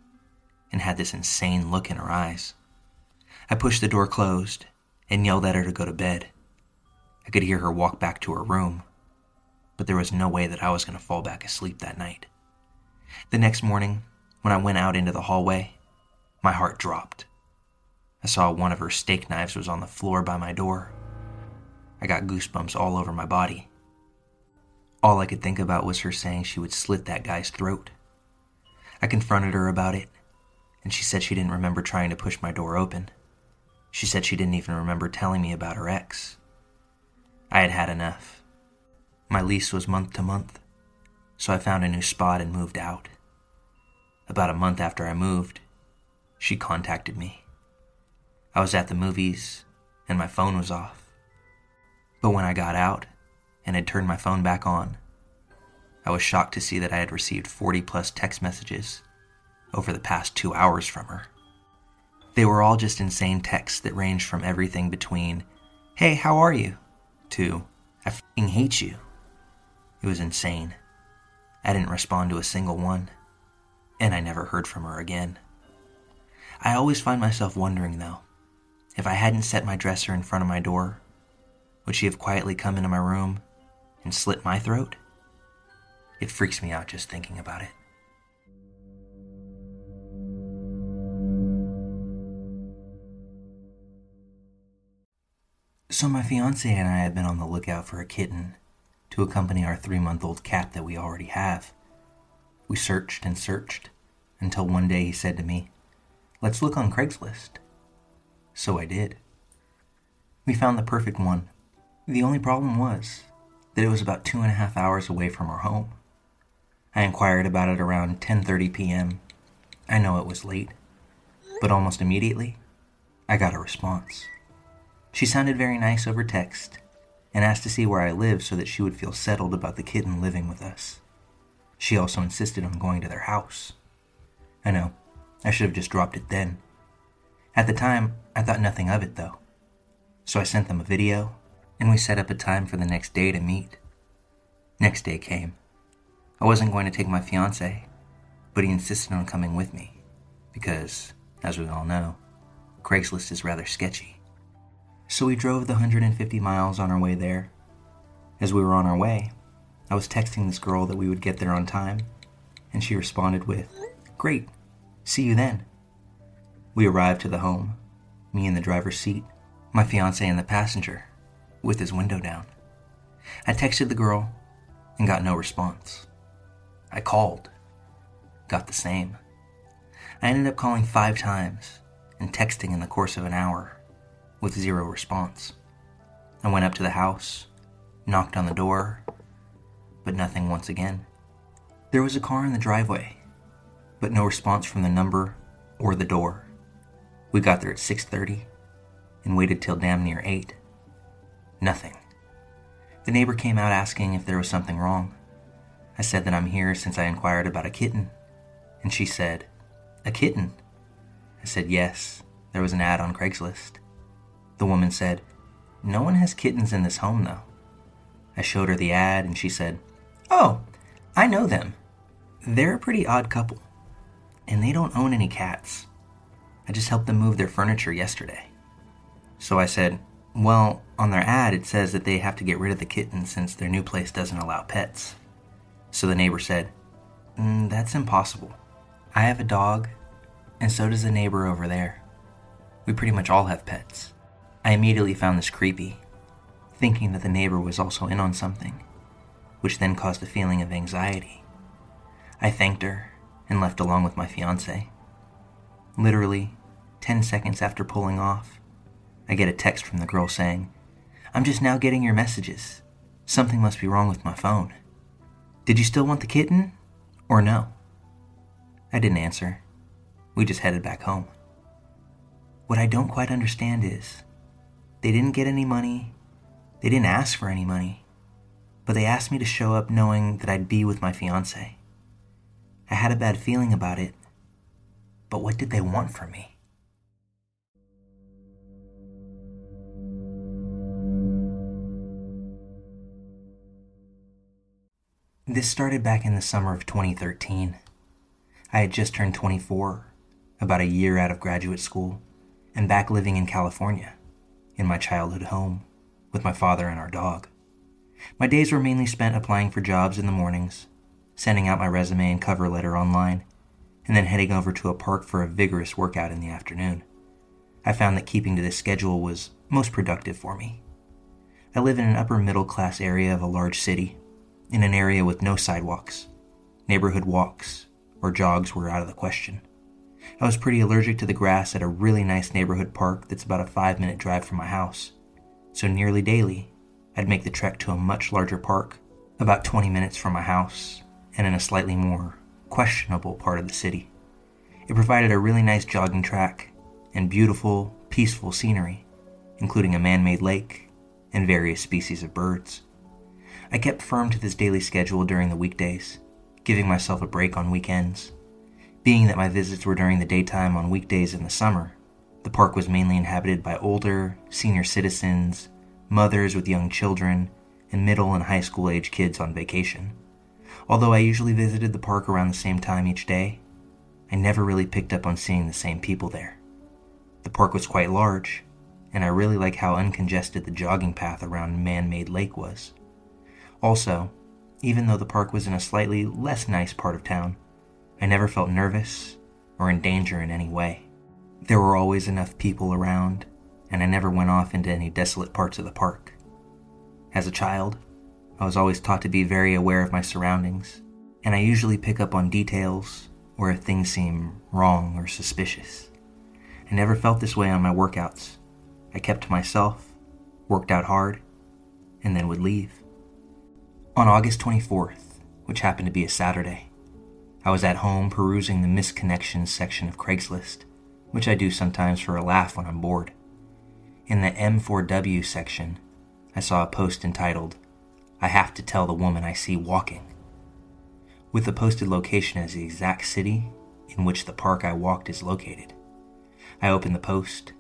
and had this insane look in her eyes. I pushed the door closed and yelled at her to go to bed. I could hear her walk back to her room, but there was no way that I was going to fall back asleep that night. The next morning, when I went out into the hallway, my heart dropped. I saw one of her steak knives was on the floor by my door. I got goosebumps all over my body. All I could think about was her saying she would slit that guy's throat. I confronted her about it, and she said she didn't remember trying to push my door open. She said she didn't even remember telling me about her ex. I had had enough. My lease was month to month, so I found a new spot and moved out. About a month after I moved, she contacted me. I was at the movies and my phone was off. But when I got out, and had turned my phone back on. I was shocked to see that I had received 40 plus text messages over the past two hours from her. They were all just insane texts that ranged from everything between, hey, how are you? To, I fing hate you. It was insane. I didn't respond to a single one, and I never heard from her again. I always find myself wondering, though, if I hadn't set my dresser in front of my door, would she have quietly come into my room and slit my throat? It freaks me out just thinking about it. So, my fiance and I have been on the lookout for a kitten to accompany our three month old cat that we already have. We searched and searched until one day he said to me, Let's look on Craigslist. So I did. We found the perfect one. The only problem was that it was about two and a half hours away from our home. I inquired about it around 10:30 p.m. I know it was late, but almost immediately I got a response. She sounded very nice over text and asked to see where I lived so that she would feel settled about the kitten living with us. She also insisted on going to their house. I know, I should have just dropped it then. At the time, I thought nothing of it though. So I sent them a video, and we set up a time for the next day to meet. Next day came. I wasn't going to take my fiance, but he insisted on coming with me because, as we all know, Craigslist is rather sketchy so we drove the 150 miles on our way there. As we were on our way, I was texting this girl that we would get there on time, and she responded with, Great, see you then. We arrived to the home, me in the driver's seat, my fiance in the passenger, with his window down. I texted the girl and got no response. I called, got the same. I ended up calling five times and texting in the course of an hour with zero response. I went up to the house, knocked on the door, but nothing once again. There was a car in the driveway, but no response from the number or the door. We got there at 6:30 and waited till damn near 8. Nothing. The neighbor came out asking if there was something wrong. I said that I'm here since I inquired about a kitten, and she said, "A kitten?" I said, "Yes, there was an ad on Craigslist." The woman said, No one has kittens in this home, though. I showed her the ad, and she said, Oh, I know them. They're a pretty odd couple, and they don't own any cats. I just helped them move their furniture yesterday. So I said, Well, on their ad, it says that they have to get rid of the kittens since their new place doesn't allow pets. So the neighbor said, mm, That's impossible. I have a dog, and so does the neighbor over there. We pretty much all have pets. I immediately found this creepy, thinking that the neighbor was also in on something, which then caused a feeling of anxiety. I thanked her and left along with my fiance. Literally, 10 seconds after pulling off, I get a text from the girl saying, I'm just now getting your messages. Something must be wrong with my phone. Did you still want the kitten? Or no? I didn't answer. We just headed back home. What I don't quite understand is they didn't get any money. They didn't ask for any money. But they asked me to show up knowing that I'd be with my fiance. I had a bad feeling about it. But what did they want from me? This started back in the summer of 2013. I had just turned 24, about a year out of graduate school, and back living in California in my childhood home with my father and our dog. My days were mainly spent applying for jobs in the mornings, sending out my resume and cover letter online, and then heading over to a park for a vigorous workout in the afternoon. I found that keeping to this schedule was most productive for me. I live in an upper middle class area of a large city, in an area with no sidewalks. Neighborhood walks or jogs were out of the question. I was pretty allergic to the grass at a really nice neighborhood park that's about a five minute drive from my house. So nearly daily, I'd make the trek to a much larger park, about 20 minutes from my house, and in a slightly more questionable part of the city. It provided a really nice jogging track and beautiful, peaceful scenery, including a man made lake and various species of birds. I kept firm to this daily schedule during the weekdays, giving myself a break on weekends. Being that my visits were during the daytime on weekdays in the summer, the park was mainly inhabited by older, senior citizens, mothers with young children, and middle and high school age kids on vacation. Although I usually visited the park around the same time each day, I never really picked up on seeing the same people there. The park was quite large, and I really like how uncongested the jogging path around Man Made Lake was. Also, even though the park was in a slightly less nice part of town, I never felt nervous or in danger in any way. There were always enough people around, and I never went off into any desolate parts of the park. As a child, I was always taught to be very aware of my surroundings, and I usually pick up on details or if things seem wrong or suspicious. I never felt this way on my workouts. I kept to myself, worked out hard, and then would leave. On August 24th, which happened to be a Saturday, I was at home perusing the missed connections section of Craigslist, which I do sometimes for a laugh when I'm bored. In the M4W section, I saw a post entitled, I have to tell the woman I see walking. With the posted location as the exact city in which the park I walked is located. I opened the post.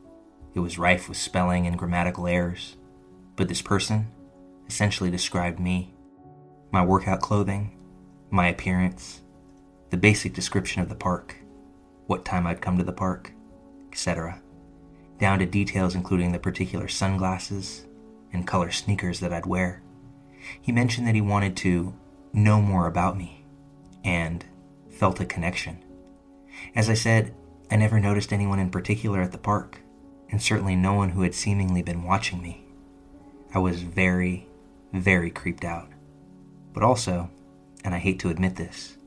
It was rife with spelling and grammatical errors, but this person essentially described me, my workout clothing, my appearance, the basic description of the park, what time I'd come to the park, etc., down to details including the particular sunglasses and color sneakers that I'd wear. He mentioned that he wanted to know more about me and felt a connection. As I said, I never noticed anyone in particular at the park, and certainly no one who had seemingly been watching me. I was very, very creeped out. But also, and I hate to admit this,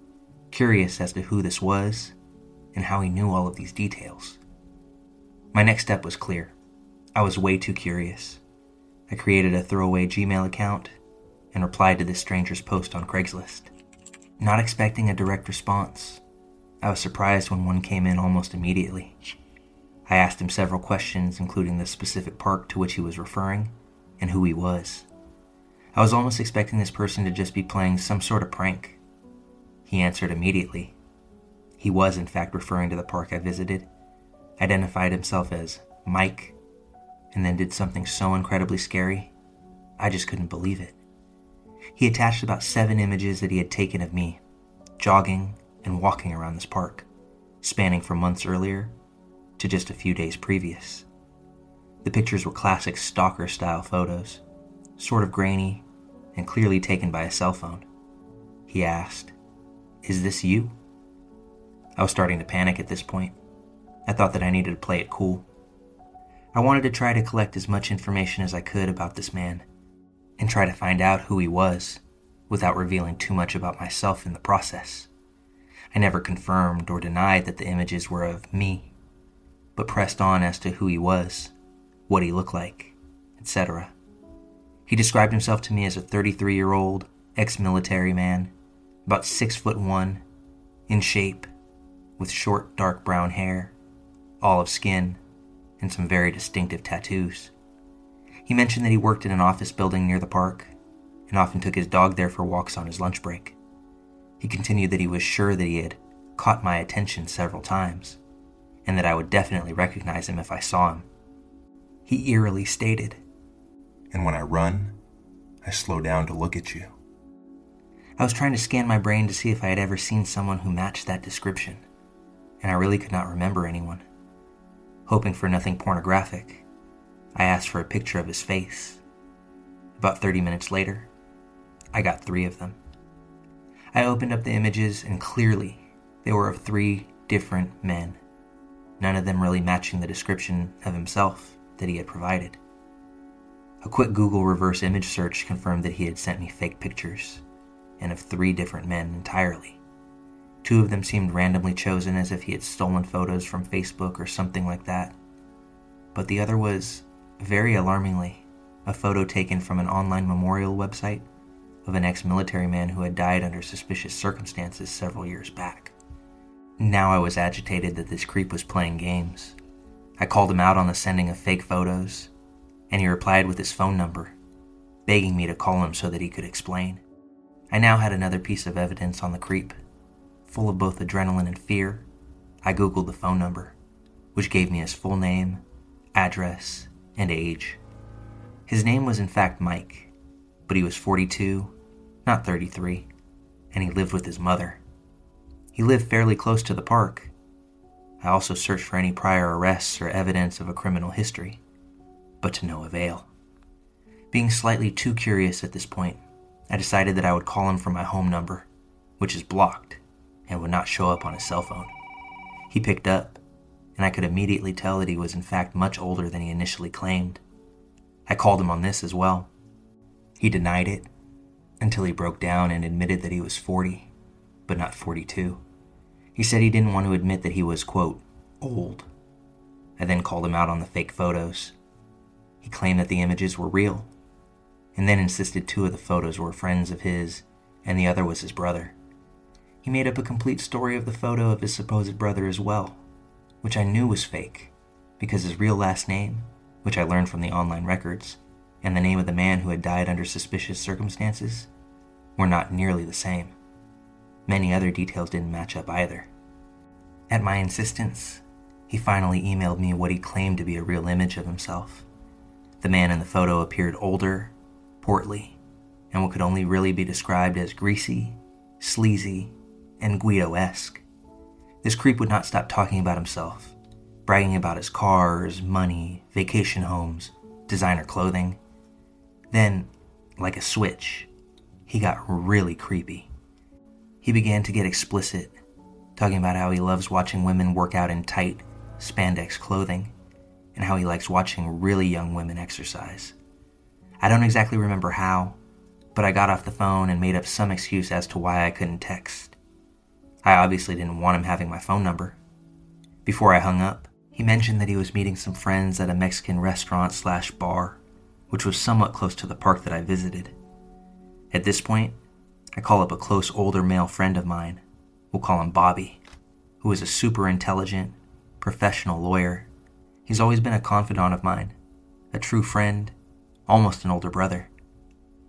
curious as to who this was and how he knew all of these details. My next step was clear. I was way too curious. I created a throwaway Gmail account and replied to this stranger's post on Craigslist. Not expecting a direct response, I was surprised when one came in almost immediately. I asked him several questions, including the specific park to which he was referring and who he was. I was almost expecting this person to just be playing some sort of prank. He answered immediately. He was, in fact, referring to the park I visited, identified himself as Mike, and then did something so incredibly scary, I just couldn't believe it. He attached about seven images that he had taken of me, jogging and walking around this park, spanning from months earlier to just a few days previous. The pictures were classic stalker style photos, sort of grainy and clearly taken by a cell phone. He asked, Is this you? I was starting to panic at this point. I thought that I needed to play it cool. I wanted to try to collect as much information as I could about this man and try to find out who he was without revealing too much about myself in the process. I never confirmed or denied that the images were of me, but pressed on as to who he was, what he looked like, etc. He described himself to me as a 33 year old, ex military man, about 6 foot 1, in shape, with short dark brown hair, olive skin, and some very distinctive tattoos. He mentioned that he worked in an office building near the park and often took his dog there for walks on his lunch break. He continued that he was sure that he had caught my attention several times, and that I would definitely recognize him if I saw him. He eerily stated, And when I run, I slow down to look at you. I was trying to scan my brain to see if I had ever seen someone who matched that description, and I really could not remember anyone. Hoping for nothing pornographic, I asked for a picture of his face. About 30 minutes later, I got three of them. I opened up the images, and clearly, they were of three different men, none of them really matching the description of himself that he had provided. A quick Google reverse image search confirmed that he had sent me fake pictures, and of three different men entirely. Two of them seemed randomly chosen as if he had stolen photos from Facebook or something like that. But the other was, very alarmingly, a photo taken from an online memorial website of an ex military man who had died under suspicious circumstances several years back. Now I was agitated that this creep was playing games. I called him out on the sending of fake photos, and he replied with his phone number. begging me to call him so that he could explain. I now had another piece of evidence on the creep. Full of both adrenaline and fear, I Googled the phone number, which gave me his full name, address, and age. His name was in fact Mike, but he was 42, not 33, and he lived with his mother. He lived fairly close to the park. I also searched for any prior arrests or evidence of a criminal history, but to no avail. Being slightly too curious at this point, I decided that I would call him from my home number, which is blocked and would not show up on his cell phone. He picked up, and I could immediately tell that he was in fact much older than he initially claimed. I called him on this as well. He denied it until he broke down and admitted that he was 40, but not 42. He said he didn't want to admit that he was, quote, old. I then called him out on the fake photos. He claimed that the images were real, and then insisted two of the photos were friends of his and the other was his brother. He made up a complete story of the photo of his supposed brother as well, which I knew was fake because his real last name, which I learned from the online records, and the name of the man who had died under suspicious circumstances were not nearly the same. Many other details didn't match up either. At my insistence, he finally emailed me what he claimed to be a real image of himself. The man in the photo appeared older, portly, and what could only really be described as greasy, sleazy, and Guido esque. This creep would not stop talking about himself, bragging about his cars, money, vacation homes, designer clothing. Then, like a switch, he got really creepy. He began to get explicit, talking about how he loves watching women work out in tight, spandex clothing, and how he likes watching really young women exercise. I don't exactly remember how, but I got off the phone and made up some excuse as to why I couldn't text. I obviously didn't want him having my phone number. Before I hung up, he mentioned that he was meeting some friends at a Mexican restaurant slash bar, which was somewhat close to the park that I visited. At this point, I call up a close older male friend of mine, we'll call him Bobby, who is a super intelligent, professional lawyer. He's always been a confidant of mine, a true friend, almost an older brother.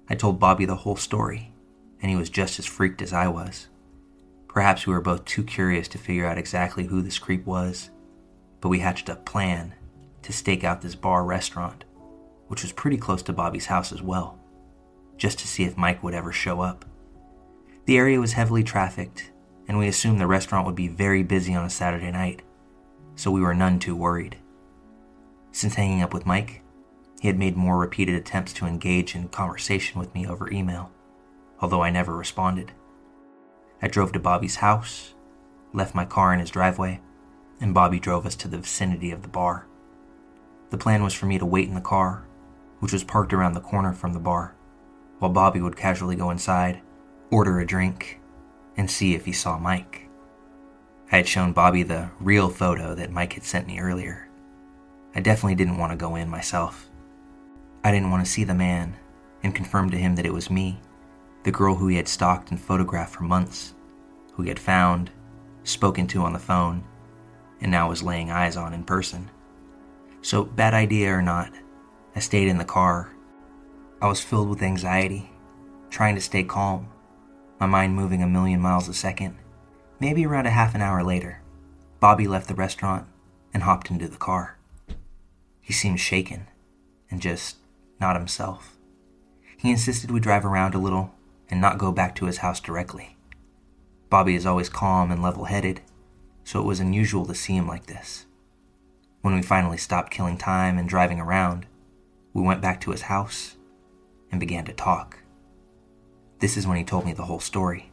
I told Bobby the whole story, and he was just as freaked as I was. Perhaps we were both too curious to figure out exactly who this creep was, but we hatched a plan to stake out this bar restaurant, which was pretty close to Bobby's house as well, just to see if Mike would ever show up. The area was heavily trafficked, and we assumed the restaurant would be very busy on a Saturday night, so we were none too worried. Since hanging up with Mike, he had made more repeated attempts to engage in conversation with me over email, although I never responded. I drove to Bobby's house, left my car in his driveway, and Bobby drove us to the vicinity of the bar. The plan was for me to wait in the car, which was parked around the corner from the bar, while Bobby would casually go inside, order a drink, and see if he saw Mike. I had shown Bobby the real photo that Mike had sent me earlier. I definitely didn't want to go in myself. I didn't want to see the man and confirm to him that it was me the girl who he had stalked and photographed for months, who he had found, spoken to on the phone, and now was laying eyes on in person. So, bad idea or not, I stayed in the car. I was filled with anxiety, trying to stay calm, my mind moving a million miles a second. Maybe around a half an hour later, Bobby left the restaurant and hopped into the car. He seemed shaken and just not himself. He insisted we drive around a little and not go back to his house directly. Bobby is always calm and level headed, so it was unusual to see him like this. When we finally stopped killing time and driving around, we went back to his house and began to talk. This is when he told me the whole story.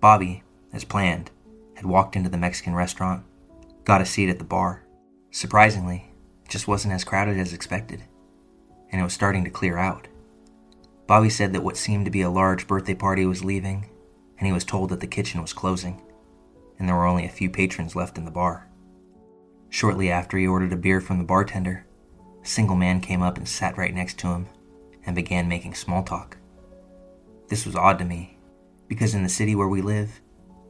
Bobby, as planned, had walked into the Mexican restaurant, got a seat at the bar. Surprisingly, just wasn't as crowded as expected, and it was starting to clear out. Bobby said that what seemed to be a large birthday party was leaving, and he was told that the kitchen was closing, and there were only a few patrons left in the bar. Shortly after he ordered a beer from the bartender, a single man came up and sat right next to him and began making small talk. This was odd to me, because in the city where we live,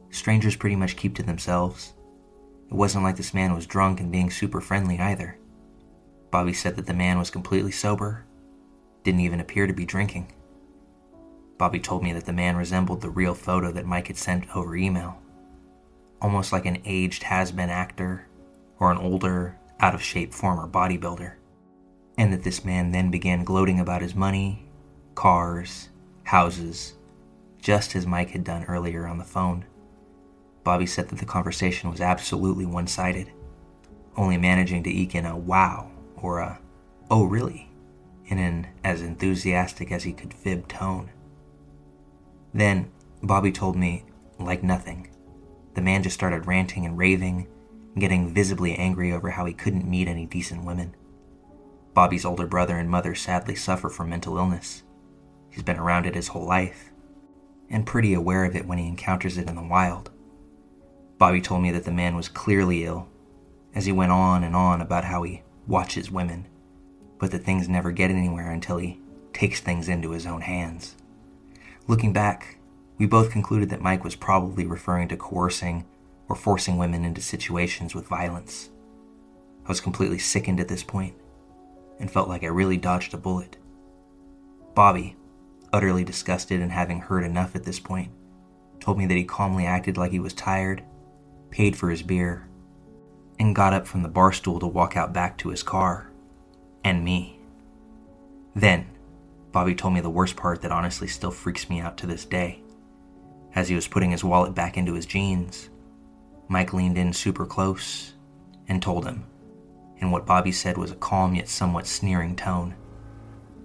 strangers pretty much keep to themselves. It wasn't like this man was drunk and being super friendly either. Bobby said that the man was completely sober didn't even appear to be drinking. Bobby told me that the man resembled the real photo that Mike had sent over email, almost like an aged has been actor or an older, out of shape former bodybuilder, and that this man then began gloating about his money, cars, houses, just as Mike had done earlier on the phone. Bobby said that the conversation was absolutely one sided, only managing to eke in a wow or a oh really in an as enthusiastic as he could fib tone. Then Bobby told me, like nothing, the man just started ranting and raving, getting visibly angry over how he couldn't meet any decent women. Bobby's older brother and mother sadly suffer from mental illness. He's been around it his whole life, and pretty aware of it when he encounters it in the wild. Bobby told me that the man was clearly ill, as he went on and on about how he watches women, but that things never get anywhere until he takes things into his own hands. Looking back, we both concluded that Mike was probably referring to coercing or forcing women into situations with violence. I was completely sickened at this point and felt like I really dodged a bullet. Bobby, utterly disgusted and having heard enough at this point, told me that he calmly acted like he was tired, paid for his beer, and got up from the bar stool to walk out back to his car and me. Then, Bobby told me the worst part that honestly still freaks me out to this day. As he was putting his wallet back into his jeans, Mike leaned in super close and told him, in what Bobby said was a calm yet somewhat sneering tone,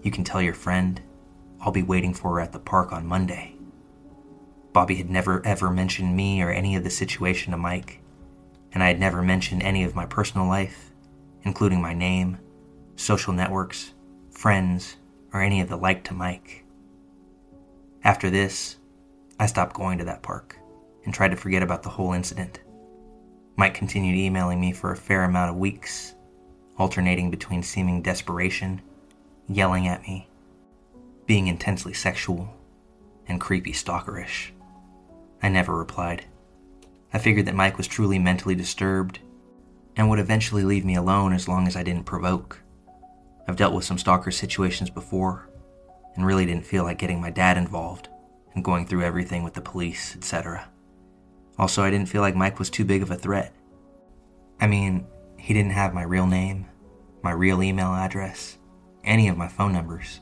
You can tell your friend I'll be waiting for her at the park on Monday. Bobby had never ever mentioned me or any of the situation to Mike, and I had never mentioned any of my personal life, including my name, social networks, friends, or any of the like to Mike. After this, I stopped going to that park and tried to forget about the whole incident. Mike continued emailing me for a fair amount of weeks, alternating between seeming desperation, yelling at me, being intensely sexual, and creepy stalkerish. I never replied. I figured that Mike was truly mentally disturbed and would eventually leave me alone as long as I didn't provoke. I've dealt with some stalker situations before and really didn't feel like getting my dad involved and going through everything with the police, etc. Also, I didn't feel like Mike was too big of a threat. I mean, he didn't have my real name, my real email address, any of my phone numbers.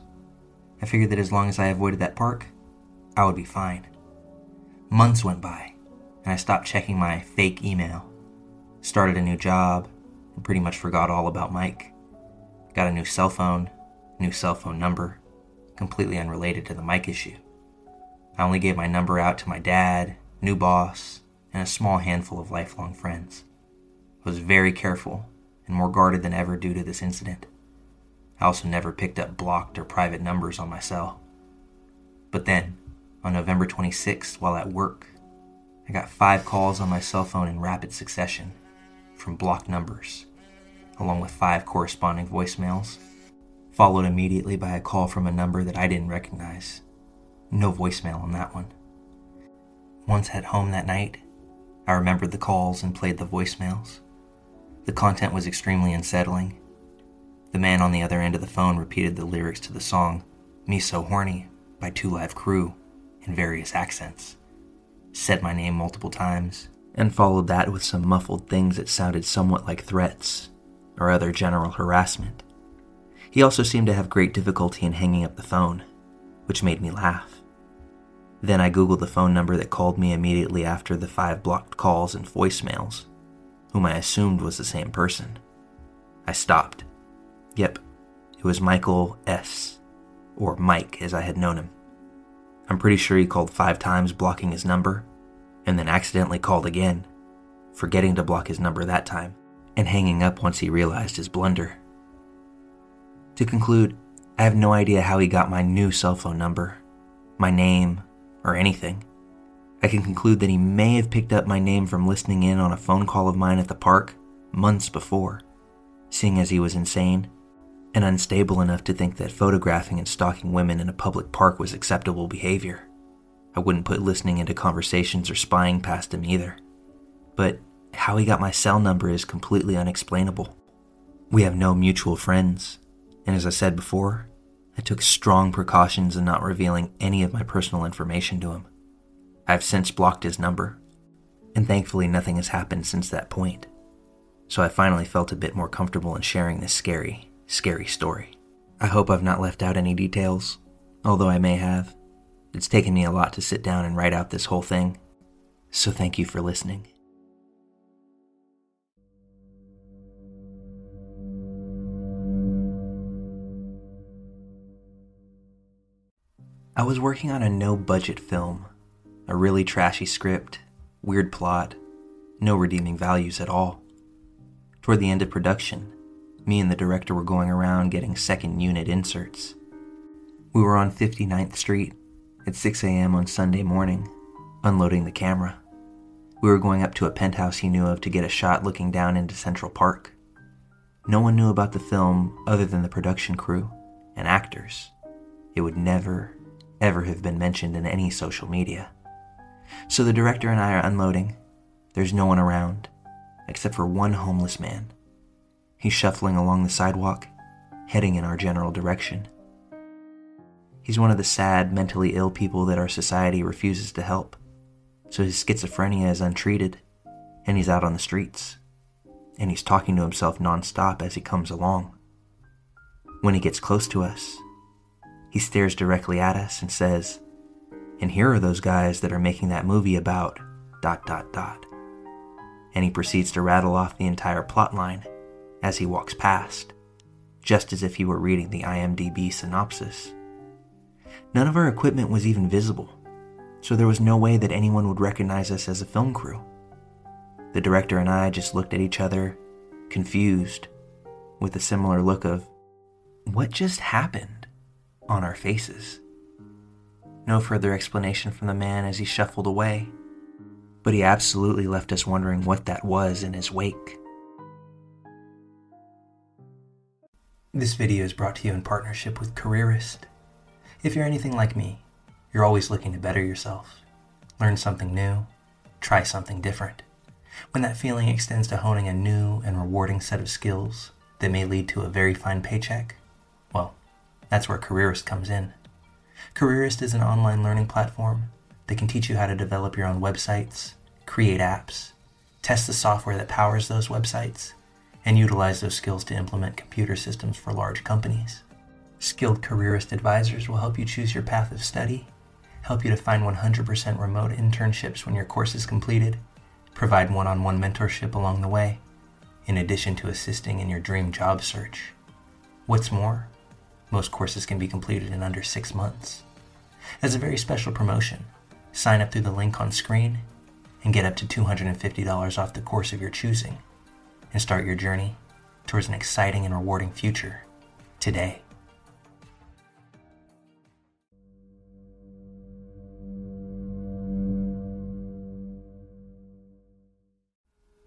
I figured that as long as I avoided that park, I would be fine. Months went by, and I stopped checking my fake email, started a new job, and pretty much forgot all about Mike. Got a new cell phone, new cell phone number, completely unrelated to the Mike issue. I only gave my number out to my dad, new boss, and a small handful of lifelong friends. I was very careful and more guarded than ever due to this incident. I also never picked up blocked or private numbers on my cell. But then, on November 26th, while at work, I got five calls on my cell phone in rapid succession from blocked numbers along with five corresponding voicemails, followed immediately by a call from a number that I didn't recognize. No voicemail on that one. Once at home that night, I remembered the calls and played the voicemails. The content was extremely unsettling. The man on the other end of the phone repeated the lyrics to the song Me So Horny by Two Live Crew in various accents, said my name multiple times, and followed that with some muffled things that sounded somewhat like threats or other general harassment. He also seemed to have great difficulty in hanging up the phone, which made me laugh. Then I Googled the phone number that called me immediately after the five blocked calls and voicemails, whom I assumed was the same person. I stopped. Yep, it was Michael S., or Mike as I had known him. I'm pretty sure he called five times blocking his number, and then accidentally called again, forgetting to block his number that time and hanging up once he realized his blunder. To conclude, I have no idea how he got my new cell phone number, my name, or anything. I can conclude that he may have picked up my name from listening in on a phone call of mine at the park months before, seeing as he was insane and unstable enough to think that photographing and stalking women in a public park was acceptable behavior. I wouldn't put listening into conversations or spying past him either. But how he got my cell number is completely unexplainable. We have no mutual friends, and as I said before, I took strong precautions in not revealing any of my personal information to him. I've since blocked his number, and thankfully nothing has happened since that point. So I finally felt a bit more comfortable in sharing this scary, scary story. I hope I've not left out any details, although I may have. It's taken me a lot to sit down and write out this whole thing, so thank you for listening. I was working on a no budget film, a really trashy script, weird plot, no redeeming values at all. Toward the end of production, me and the director were going around getting second unit inserts. We were on 59th Street at 6 a.m. on Sunday morning, unloading the camera. We were going up to a penthouse he knew of to get a shot looking down into Central Park. No one knew about the film other than the production crew and actors. It would never, ever have been mentioned in any social media. So the director and I are unloading. There's no one around, except for one homeless man. He's shuffling along the sidewalk, heading in our general direction. He's one of the sad, mentally ill people that our society refuses to help, so his schizophrenia is untreated, and he's out on the streets, and he's talking to himself nonstop as he comes along. When he gets close to us, he stares directly at us and says, And here are those guys that are making that movie about dot dot dot. And he proceeds to rattle off the entire plot line as he walks past, just as if he were reading the IMDb synopsis. None of our equipment was even visible, so there was no way that anyone would recognize us as a film crew. The director and I just looked at each other, confused, with a similar look of, What just happened? on our faces. No further explanation from the man as he shuffled away, but he absolutely left us wondering what that was in his wake. This video is brought to you in partnership with Careerist. If you're anything like me, you're always looking to better yourself, learn something new, try something different. When that feeling extends to honing a new and rewarding set of skills that may lead to a very fine paycheck, well, that's where Careerist comes in. Careerist is an online learning platform that can teach you how to develop your own websites, create apps, test the software that powers those websites, and utilize those skills to implement computer systems for large companies. Skilled careerist advisors will help you choose your path of study, help you to find 100% remote internships when your course is completed, provide one on one mentorship along the way, in addition to assisting in your dream job search. What's more, most courses can be completed in under six months. As a very special promotion, sign up through the link on screen and get up to $250 off the course of your choosing and start your journey towards an exciting and rewarding future today.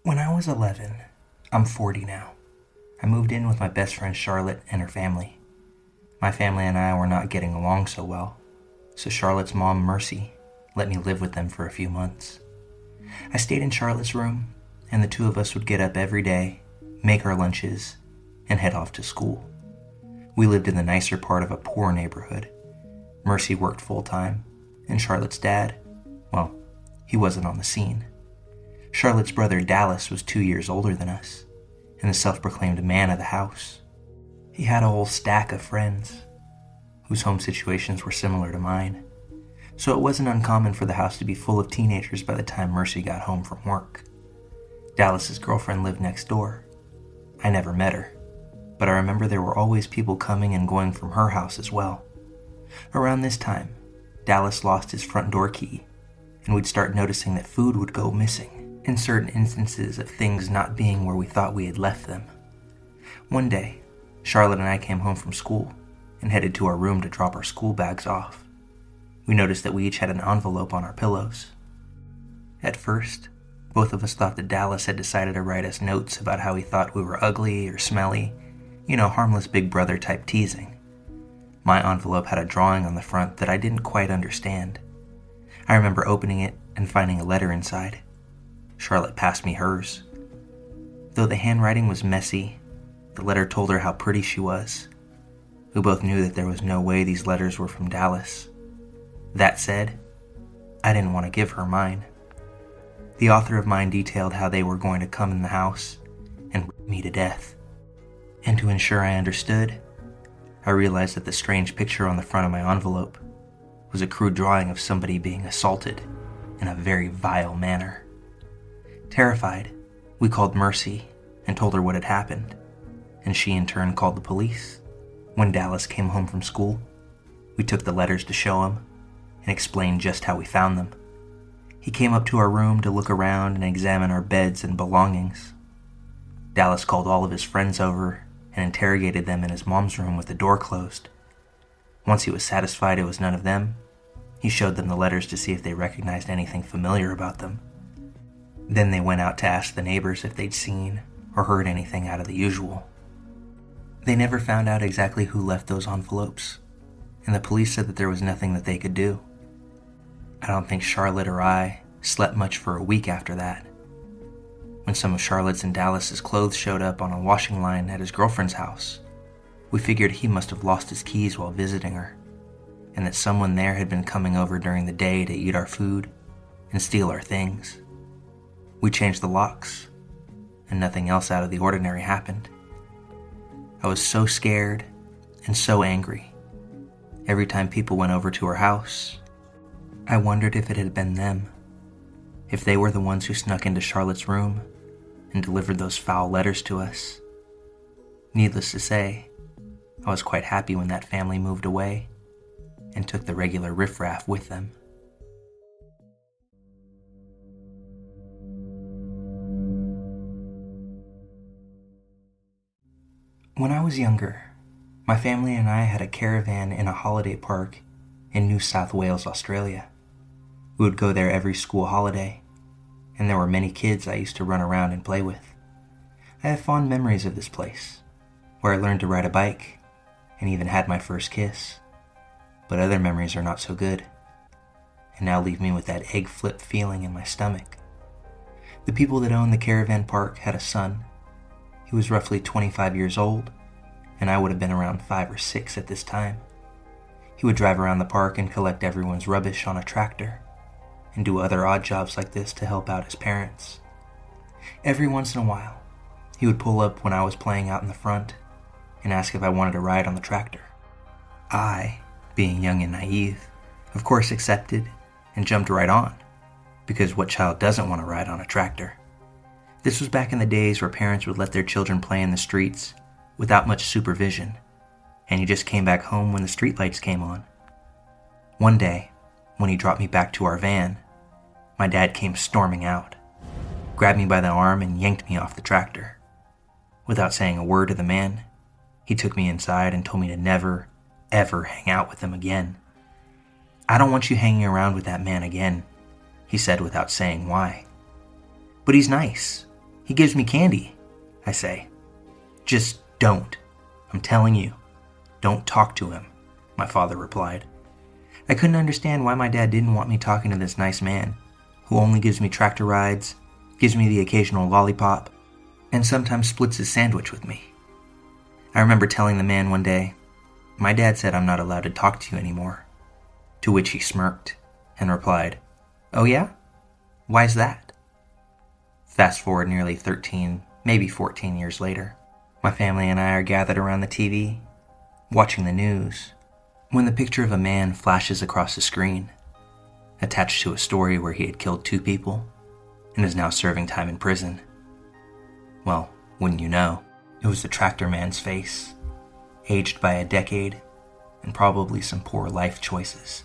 When I was 11, I'm 40 now. I moved in with my best friend Charlotte and her family. My family and I were not getting along so well, so Charlotte's mom, Mercy, let me live with them for a few months. I stayed in Charlotte's room, and the two of us would get up every day, make our lunches, and head off to school. We lived in the nicer part of a poor neighborhood. Mercy worked full time, and Charlotte's dad, well, he wasn't on the scene. Charlotte's brother Dallas was two years older than us, and the self proclaimed man of the house. He had a whole stack of friends whose home situations were similar to mine, so it wasn't uncommon for the house to be full of teenagers by the time Mercy got home from work. Dallas's girlfriend lived next door. I never met her, but I remember there were always people coming and going from her house as well. Around this time, Dallas lost his front door key, and we'd start noticing that food would go missing, in certain instances of things not being where we thought we had left them. One day, Charlotte and I came home from school and headed to our room to drop our school bags off. We noticed that we each had an envelope on our pillows. At first, both of us thought that Dallas had decided to write us notes about how he thought we were ugly or smelly, you know, harmless big brother type teasing. My envelope had a drawing on the front that I didn't quite understand. I remember opening it and finding a letter inside. Charlotte passed me hers. Though the handwriting was messy the letter told her how pretty she was. We both knew that there was no way these letters were from Dallas. That said, I didn't want to give her mine. The author of mine detailed how they were going to come in the house and whip me to death. And to ensure I understood, I realized that the strange picture on the front of my envelope was a crude drawing of somebody being assaulted in a very vile manner. Terrified, we called Mercy and told her what had happened, and she in turn called the police. When Dallas came home from school, we took the letters to show him and explained just how we found them. He came up to our room to look around and examine our beds and belongings. Dallas called all of his friends over and interrogated them in his mom's room with the door closed. Once he was satisfied it was none of them, he showed them the letters to see if they recognized anything familiar about them. Then they went out to ask the neighbors if they'd seen or heard anything out of the usual. They never found out exactly who left those envelopes, and the police said that there was nothing that they could do. I don't think Charlotte or I slept much for a week after that. When some of Charlotte's and Dallas's clothes showed up on a washing line at his girlfriend's house, we figured he must have lost his keys while visiting her, and that someone there had been coming over during the day to eat our food and steal our things. We changed the locks, and nothing else out of the ordinary happened. I was so scared and so angry. Every time people went over to her house, I wondered if it had been them, if they were the ones who snuck into Charlotte's room and delivered those foul letters to us. Needless to say, I was quite happy when that family moved away and took the regular riffraff with them. When I was younger, my family and I had a caravan in a holiday park in New South Wales, Australia. We would go there every school holiday, and there were many kids I used to run around and play with. I have fond memories of this place, where I learned to ride a bike and even had my first kiss. But other memories are not so good, and now leave me with that egg flip feeling in my stomach. The people that owned the caravan park had a son. He was roughly 25 years old, and I would have been around 5 or 6 at this time. He would drive around the park and collect everyone's rubbish on a tractor and do other odd jobs like this to help out his parents. Every once in a while, he would pull up when I was playing out in the front and ask if I wanted to ride on the tractor. I, being young and naive, of course accepted and jumped right on, because what child doesn't want to ride on a tractor? This was back in the days where parents would let their children play in the streets without much supervision, and you just came back home when the streetlights came on. One day, when he dropped me back to our van, my dad came storming out, grabbed me by the arm, and yanked me off the tractor. Without saying a word to the man, he took me inside and told me to never, ever hang out with him again. I don't want you hanging around with that man again, he said without saying why. But he's nice. He gives me candy, I say. Just don't. I'm telling you. Don't talk to him, my father replied. I couldn't understand why my dad didn't want me talking to this nice man, who only gives me tractor rides, gives me the occasional lollipop, and sometimes splits his sandwich with me. I remember telling the man one day, My dad said I'm not allowed to talk to you anymore. To which he smirked and replied, Oh, yeah? Why's that? Fast forward nearly 13, maybe 14 years later. My family and I are gathered around the TV, watching the news, when the picture of a man flashes across the screen, attached to a story where he had killed two people and is now serving time in prison. Well, wouldn't you know, it was the tractor man's face, aged by a decade and probably some poor life choices.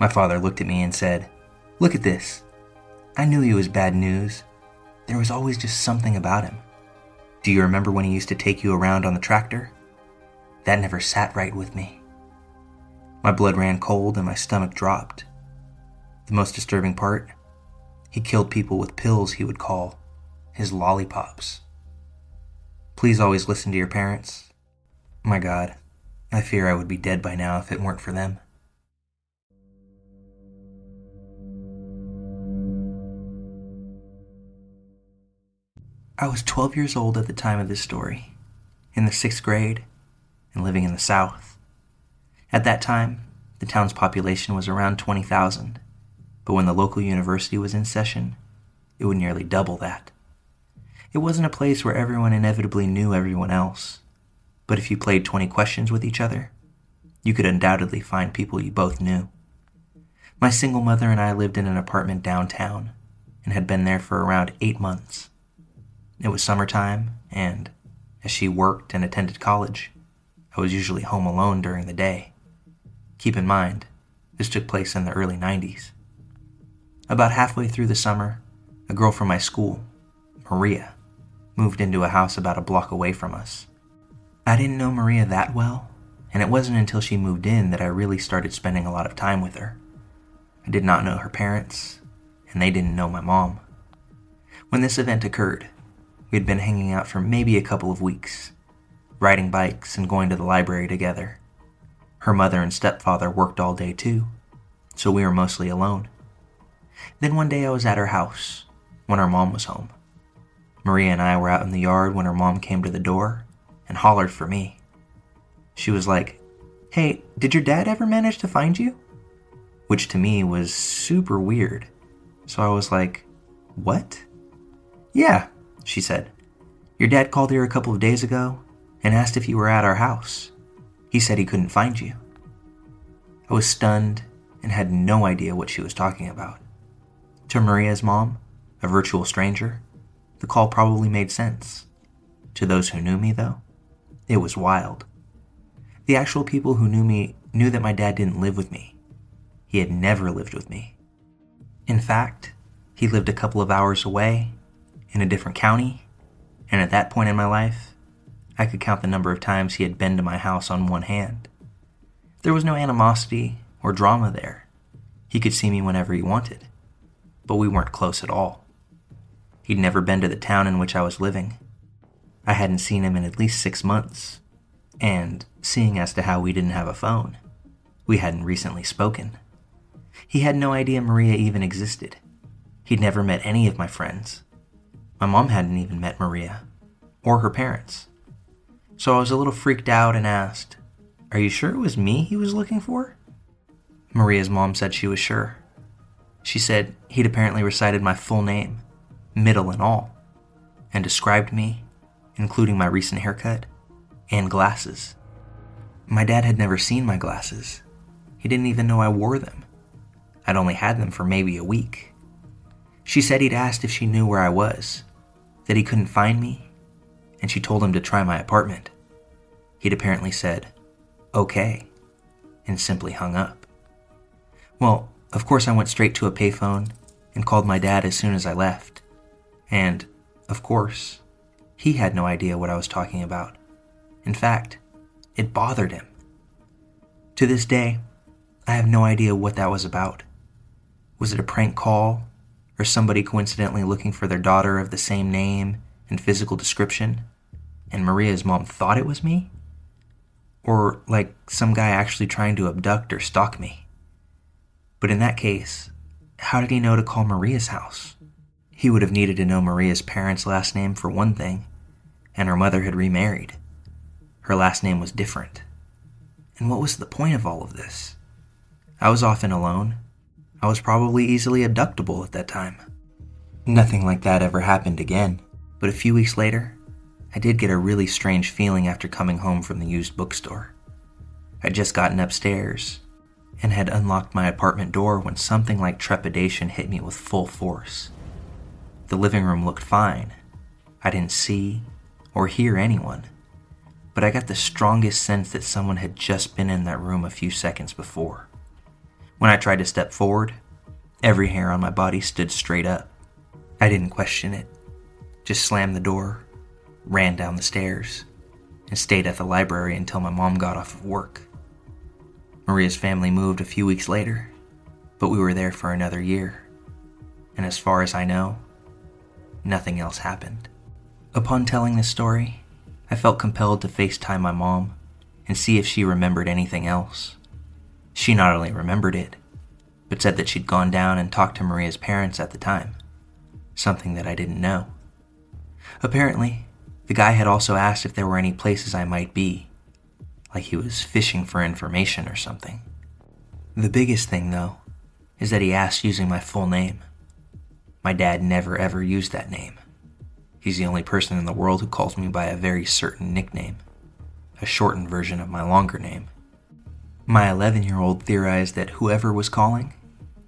My father looked at me and said, Look at this. I knew he was bad news. There was always just something about him. Do you remember when he used to take you around on the tractor? That never sat right with me. My blood ran cold and my stomach dropped. The most disturbing part? He killed people with pills he would call his lollipops. Please always listen to your parents. My God, I fear I would be dead by now if it weren't for them. I was 12 years old at the time of this story, in the sixth grade, and living in the South. At that time, the town's population was around 20,000, but when the local university was in session, it would nearly double that. It wasn't a place where everyone inevitably knew everyone else, but if you played 20 questions with each other, you could undoubtedly find people you both knew. My single mother and I lived in an apartment downtown and had been there for around eight months. It was summertime, and as she worked and attended college, I was usually home alone during the day. Keep in mind, this took place in the early 90s. About halfway through the summer, a girl from my school, Maria, moved into a house about a block away from us. I didn't know Maria that well, and it wasn't until she moved in that I really started spending a lot of time with her. I did not know her parents, and they didn't know my mom. When this event occurred, we had been hanging out for maybe a couple of weeks, riding bikes and going to the library together. Her mother and stepfather worked all day too, so we were mostly alone. Then one day I was at her house when her mom was home. Maria and I were out in the yard when her mom came to the door and hollered for me. She was like, Hey, did your dad ever manage to find you? which to me was super weird. So I was like, What? Yeah, she said. Your dad called here a couple of days ago and asked if you were at our house. He said he couldn't find you. I was stunned and had no idea what she was talking about. To Maria's mom, a virtual stranger, the call probably made sense. To those who knew me, though, it was wild. The actual people who knew me knew that my dad didn't live with me he had never lived with me. In fact, he lived a couple of hours away, in a different county, and at that point in my life, I could count the number of times he had been to my house on one hand. There was no animosity or drama there. He could see me whenever he wanted, but we weren't close at all. He'd never been to the town in which I was living. I hadn't seen him in at least six months, and seeing as to how we didn't have a phone, we hadn't recently spoken. He had no idea Maria even existed. He'd never met any of my friends. My mom hadn't even met Maria, or her parents. So I was a little freaked out and asked, Are you sure it was me he was looking for? Maria's mom said she was sure. She said he'd apparently recited my full name, middle and all, and described me, including my recent haircut and glasses. My dad had never seen my glasses. He didn't even know I wore them. I'd only had them for maybe a week. She said he'd asked if she knew where I was, that he couldn't find me, and she told him to try my apartment. He'd apparently said, okay, and simply hung up. Well, of course, I went straight to a payphone and called my dad as soon as I left. And, of course, he had no idea what I was talking about. In fact, it bothered him. To this day, I have no idea what that was about. Was it a prank call? Or somebody coincidentally looking for their daughter of the same name and physical description? And Maria's mom thought it was me? Or like some guy actually trying to abduct or stalk me? But in that case, how did he know to call Maria's house? He would have needed to know Maria's parents' last name for one thing, and her mother had remarried. Her last name was different. And what was the point of all of this? I was often alone, I was probably easily abductable at that time. Nothing like that ever happened again, but a few weeks later, I did get a really strange feeling after coming home from the used bookstore. I'd just gotten upstairs and had unlocked my apartment door when something like trepidation hit me with full force. The living room looked fine. I didn't see or hear anyone, but I got the strongest sense that someone had just been in that room a few seconds before. When I tried to step forward, every hair on my body stood straight up. I didn't question it, just slammed the door, ran down the stairs, and stayed at the library until my mom got off of work. Maria's family moved a few weeks later, but we were there for another year. And as far as I know, nothing else happened. Upon telling this story, I felt compelled to FaceTime my mom and see if she remembered anything else. She not only remembered it, but said that she'd gone down and talked to Maria's parents at the time, something that I didn't know. Apparently, the guy had also asked if there were any places I might be. Like he was fishing for information or something. The biggest thing, though, is that he asked using my full name. My dad never ever used that name. He's the only person in the world who calls me by a very certain nickname, a shortened version of my longer name. My 11 year old theorized that whoever was calling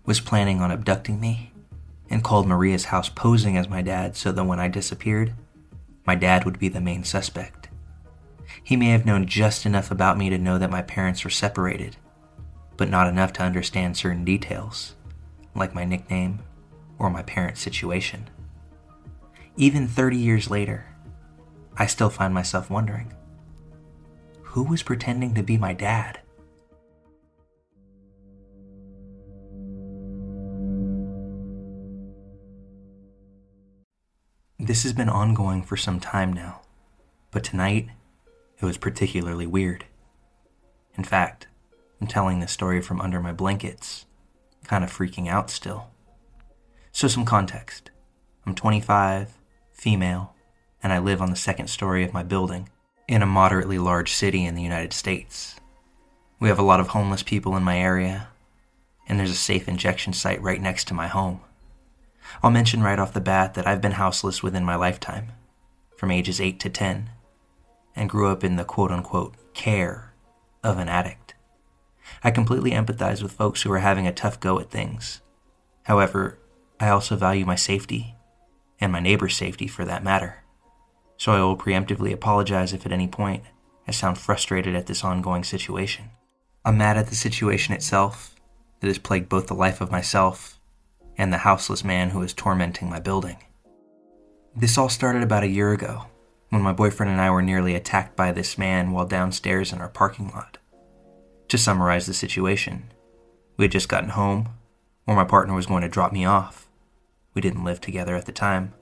was planning on abducting me and called Maria's house posing as my dad so that when I disappeared, my dad would be the main suspect. He may have known just enough about me to know that my parents were separated, but not enough to understand certain details, like my nickname or my parents' situation. Even 30 years later, I still find myself wondering who was pretending to be my dad? This has been ongoing for some time now, but tonight it was particularly weird. In fact, I'm telling this story from under my blankets, kind of freaking out still. So, some context I'm 25, female, and I live on the second story of my building in a moderately large city in the United States. We have a lot of homeless people in my area, and there's a safe injection site right next to my home. I'll mention right off the bat that I've been houseless within my lifetime, from ages 8 to 10, and grew up in the quote unquote care of an addict. I completely empathize with folks who are having a tough go at things. However, I also value my safety, and my neighbor's safety for that matter. So I will preemptively apologize if at any point I sound frustrated at this ongoing situation. I'm mad at the situation itself that has plagued both the life of myself and the houseless man who is tormenting my building. This all started about a year ago when my boyfriend and I were nearly attacked by this man while downstairs in our parking lot. To summarize the situation, we had just gotten home, or my partner was going to drop me off. We didn't live together at the time.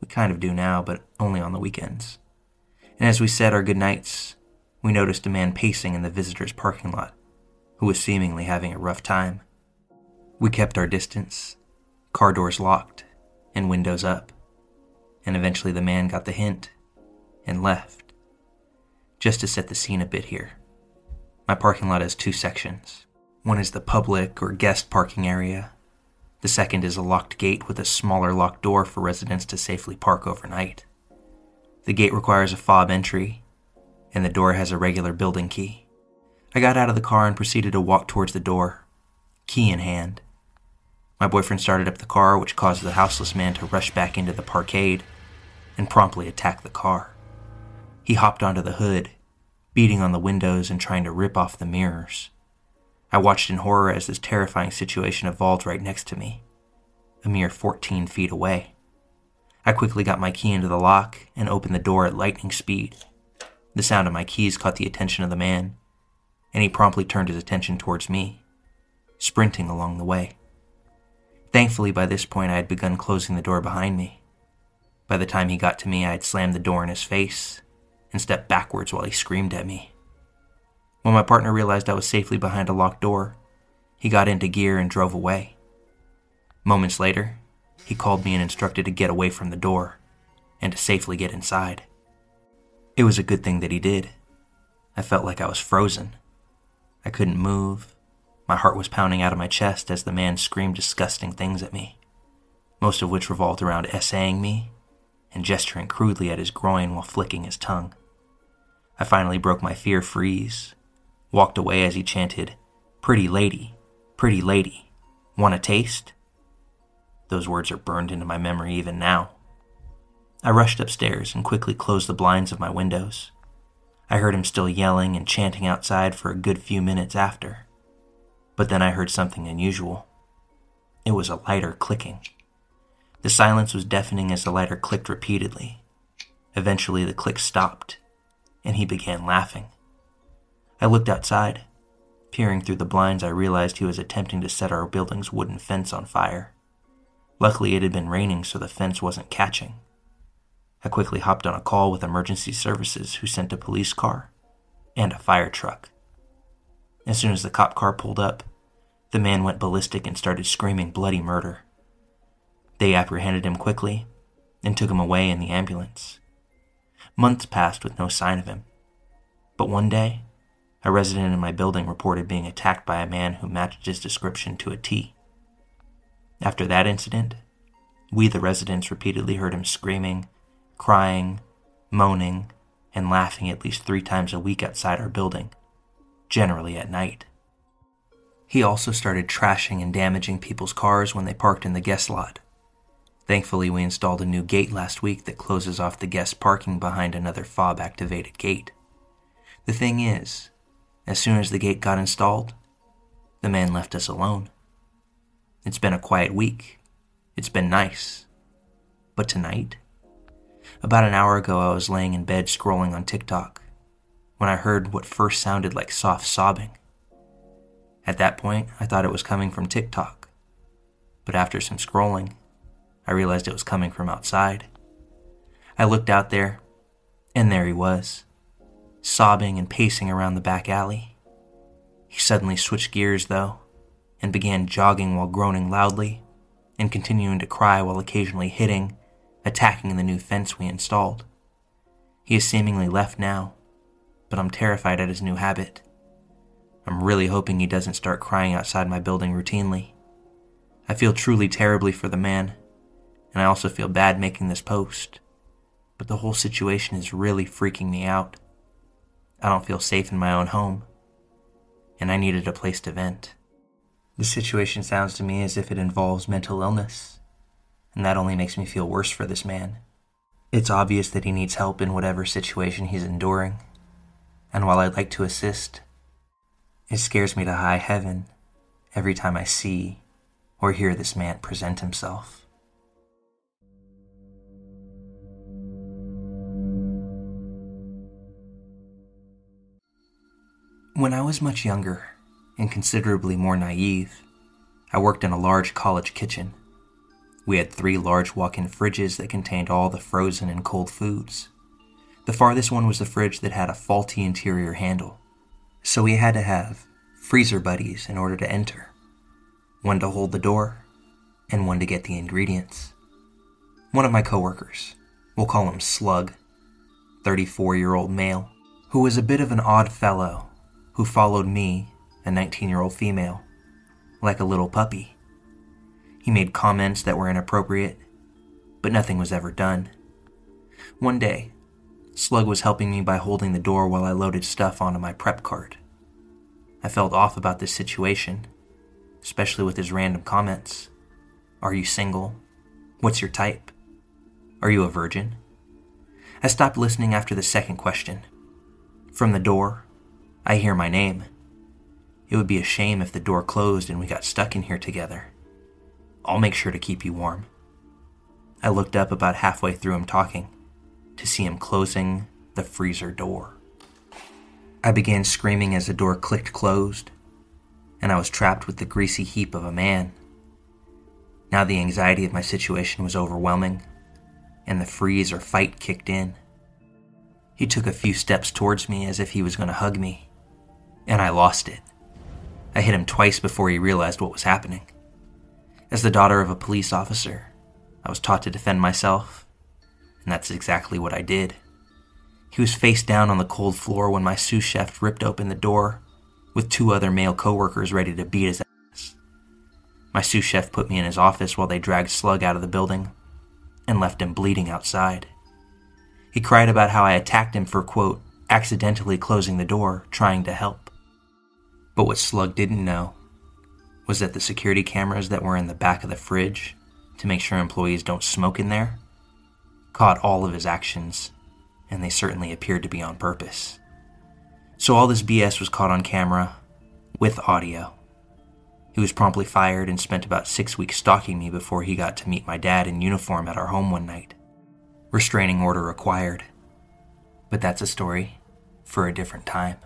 We kind of do now, but only on the weekends. And as we said our goodnights, we noticed a man pacing in the visitor's parking lot who was seemingly having a rough time. We kept our distance car doors locked, and windows up. And eventually the man got the hint and left. Just to set the scene a bit here, my parking lot has two sections. One is the public or guest parking area. The second is a locked gate with a smaller locked door for residents to safely park overnight. The gate requires a fob entry, and the door has a regular building key. I got out of the car and proceeded to walk towards the door, key in hand. My boyfriend started up the car, which caused the houseless man to rush back into the parkade and promptly attack the car. He hopped onto the hood, beating on the windows and trying to rip off the mirrors. I watched in horror as this terrifying situation evolved right next to me, a mere 14 feet away. I quickly got my key into the lock and opened the door at lightning speed. The sound of my keys caught the attention of the man, and he promptly turned his attention towards me, sprinting along the way. Thankfully, by this point, I had begun closing the door behind me. By the time he got to me, I had slammed the door in his face and stepped backwards while he screamed at me. When my partner realized I was safely behind a locked door, he got into gear and drove away. Moments later, he called me and instructed to get away from the door and to safely get inside. It was a good thing that he did. I felt like I was frozen. I couldn't move, my heart was pounding out of my chest as the man screamed disgusting things at me, most of which revolved around essaying me and gesturing crudely at his groin while flicking his tongue. I finally broke my fear freeze, walked away as he chanted, Pretty lady, pretty lady, want a taste? Those words are burned into my memory even now. I rushed upstairs and quickly closed the blinds of my windows. I heard him still yelling and chanting outside for a good few minutes after. But then I heard something unusual. It was a lighter clicking. The silence was deafening as the lighter clicked repeatedly. Eventually, the click stopped, and he began laughing. I looked outside. Peering through the blinds, I realized he was attempting to set our building's wooden fence on fire. Luckily, it had been raining, so the fence wasn't catching. I quickly hopped on a call with emergency services, who sent a police car and a fire truck. As soon as the cop car pulled up, the man went ballistic and started screaming bloody murder. They apprehended him quickly and took him away in the ambulance. Months passed with no sign of him. But one day, a resident in my building reported being attacked by a man who matched his description to a T. After that incident, we, the residents, repeatedly heard him screaming, crying, moaning, and laughing at least three times a week outside our building, generally at night. He also started trashing and damaging people's cars when they parked in the guest lot. Thankfully, we installed a new gate last week that closes off the guest parking behind another fob activated gate. The thing is, as soon as the gate got installed, the man left us alone. It's been a quiet week. It's been nice. But tonight, about an hour ago, I was laying in bed scrolling on TikTok when I heard what first sounded like soft sobbing. At that point, I thought it was coming from TikTok. But after some scrolling, I realized it was coming from outside. I looked out there, and there he was, sobbing and pacing around the back alley. He suddenly switched gears, though, and began jogging while groaning loudly and continuing to cry while occasionally hitting, attacking the new fence we installed. He is seemingly left now, but I'm terrified at his new habit. I'm really hoping he doesn't start crying outside my building routinely. I feel truly terribly for the man, and I also feel bad making this post, but the whole situation is really freaking me out. I don't feel safe in my own home, and I needed a place to vent. The situation sounds to me as if it involves mental illness, and that only makes me feel worse for this man. It's obvious that he needs help in whatever situation he's enduring, and while I'd like to assist, it scares me to high heaven every time I see or hear this man present himself. When I was much younger and considerably more naive, I worked in a large college kitchen. We had three large walk in fridges that contained all the frozen and cold foods. The farthest one was the fridge that had a faulty interior handle so we had to have freezer buddies in order to enter one to hold the door, and one to get the ingredients. One of my coworkers, we'll call him Slug, 34 year old male, who was a bit of an odd fellow who followed me, a 19 year old female, like a little puppy. He made comments that were inappropriate, but nothing was ever done. One day, Slug was helping me by holding the door while I loaded stuff onto my prep cart. I felt off about this situation, especially with his random comments. Are you single? What's your type? Are you a virgin? I stopped listening after the second question. From the door, I hear my name. It would be a shame if the door closed and we got stuck in here together. I'll make sure to keep you warm. I looked up about halfway through him talking to see him closing the freezer door. I began screaming as the door clicked closed, and I was trapped with the greasy heap of a man. Now the anxiety of my situation was overwhelming, and the freeze or fight kicked in. He took a few steps towards me as if he was going to hug me, and I lost it. I hit him twice before he realized what was happening. As the daughter of a police officer, I was taught to defend myself and that's exactly what I did. He was face down on the cold floor when my sous chef ripped open the door, with two other male coworkers ready to beat his ass. My sous chef put me in his office while they dragged Slug out of the building and left him bleeding outside. He cried about how I attacked him for, quote, accidentally closing the door, trying to help. But what Slug didn't know was that the security cameras that were in the back of the fridge to make sure employees don't smoke in there caught all of his actions, and they certainly appeared to be on purpose. So all this BS was caught on camera, with audio. He was promptly fired and spent about six weeks stalking me before he got to meet my dad in uniform at our home one night. Restraining order required. But that's a story for a different time.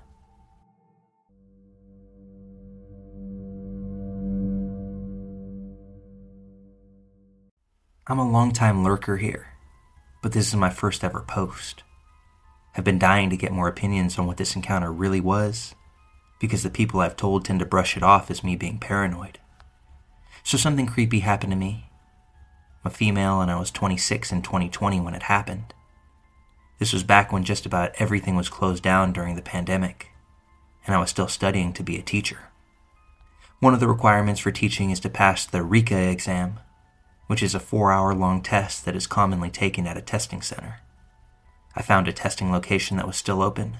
I'm a longtime lurker here but this is my first ever post. I've been dying to get more opinions on what this encounter really was, because the people I've told tend to brush it off as me being paranoid. So something creepy happened to me. I'm a female and I was 26 in 2020 when it happened. This was back when just about everything was closed down during the pandemic, and I was still studying to be a teacher. One of the requirements for teaching is to pass the RICA exam, which is a four hour long test that is commonly taken at a testing center. I found a testing location that was still open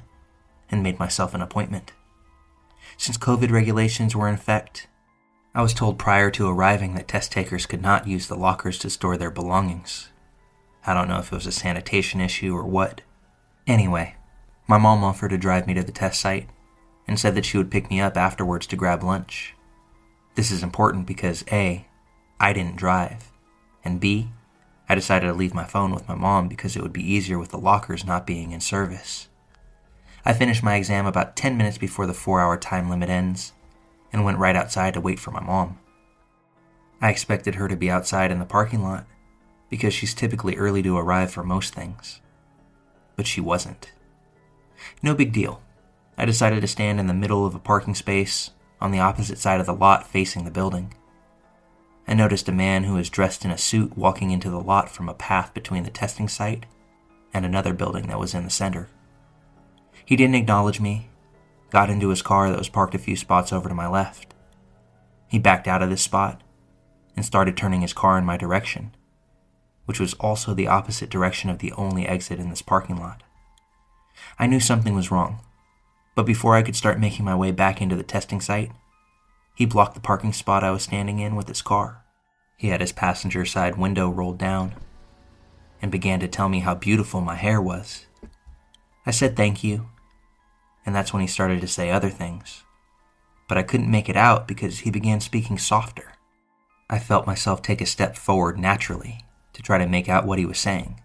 and made myself an appointment. Since COVID regulations were in effect, I was told prior to arriving that test takers could not use the lockers to store their belongings. I don't know if it was a sanitation issue or what. Anyway, my mom offered to drive me to the test site and said that she would pick me up afterwards to grab lunch. This is important because A, I didn't drive, and B, I decided to leave my phone with my mom because it would be easier with the lockers not being in service. I finished my exam about 10 minutes before the four hour time limit ends and went right outside to wait for my mom. I expected her to be outside in the parking lot because she's typically early to arrive for most things. But she wasn't. No big deal. I decided to stand in the middle of a parking space on the opposite side of the lot facing the building. I noticed a man who was dressed in a suit walking into the lot from a path between the testing site and another building that was in the center. He didn't acknowledge me, got into his car that was parked a few spots over to my left. He backed out of this spot and started turning his car in my direction, which was also the opposite direction of the only exit in this parking lot. I knew something was wrong, but before I could start making my way back into the testing site, he blocked the parking spot I was standing in with his car. He had his passenger side window rolled down and began to tell me how beautiful my hair was. I said thank you, and that's when he started to say other things. But I couldn't make it out because he began speaking softer. I felt myself take a step forward naturally to try to make out what he was saying,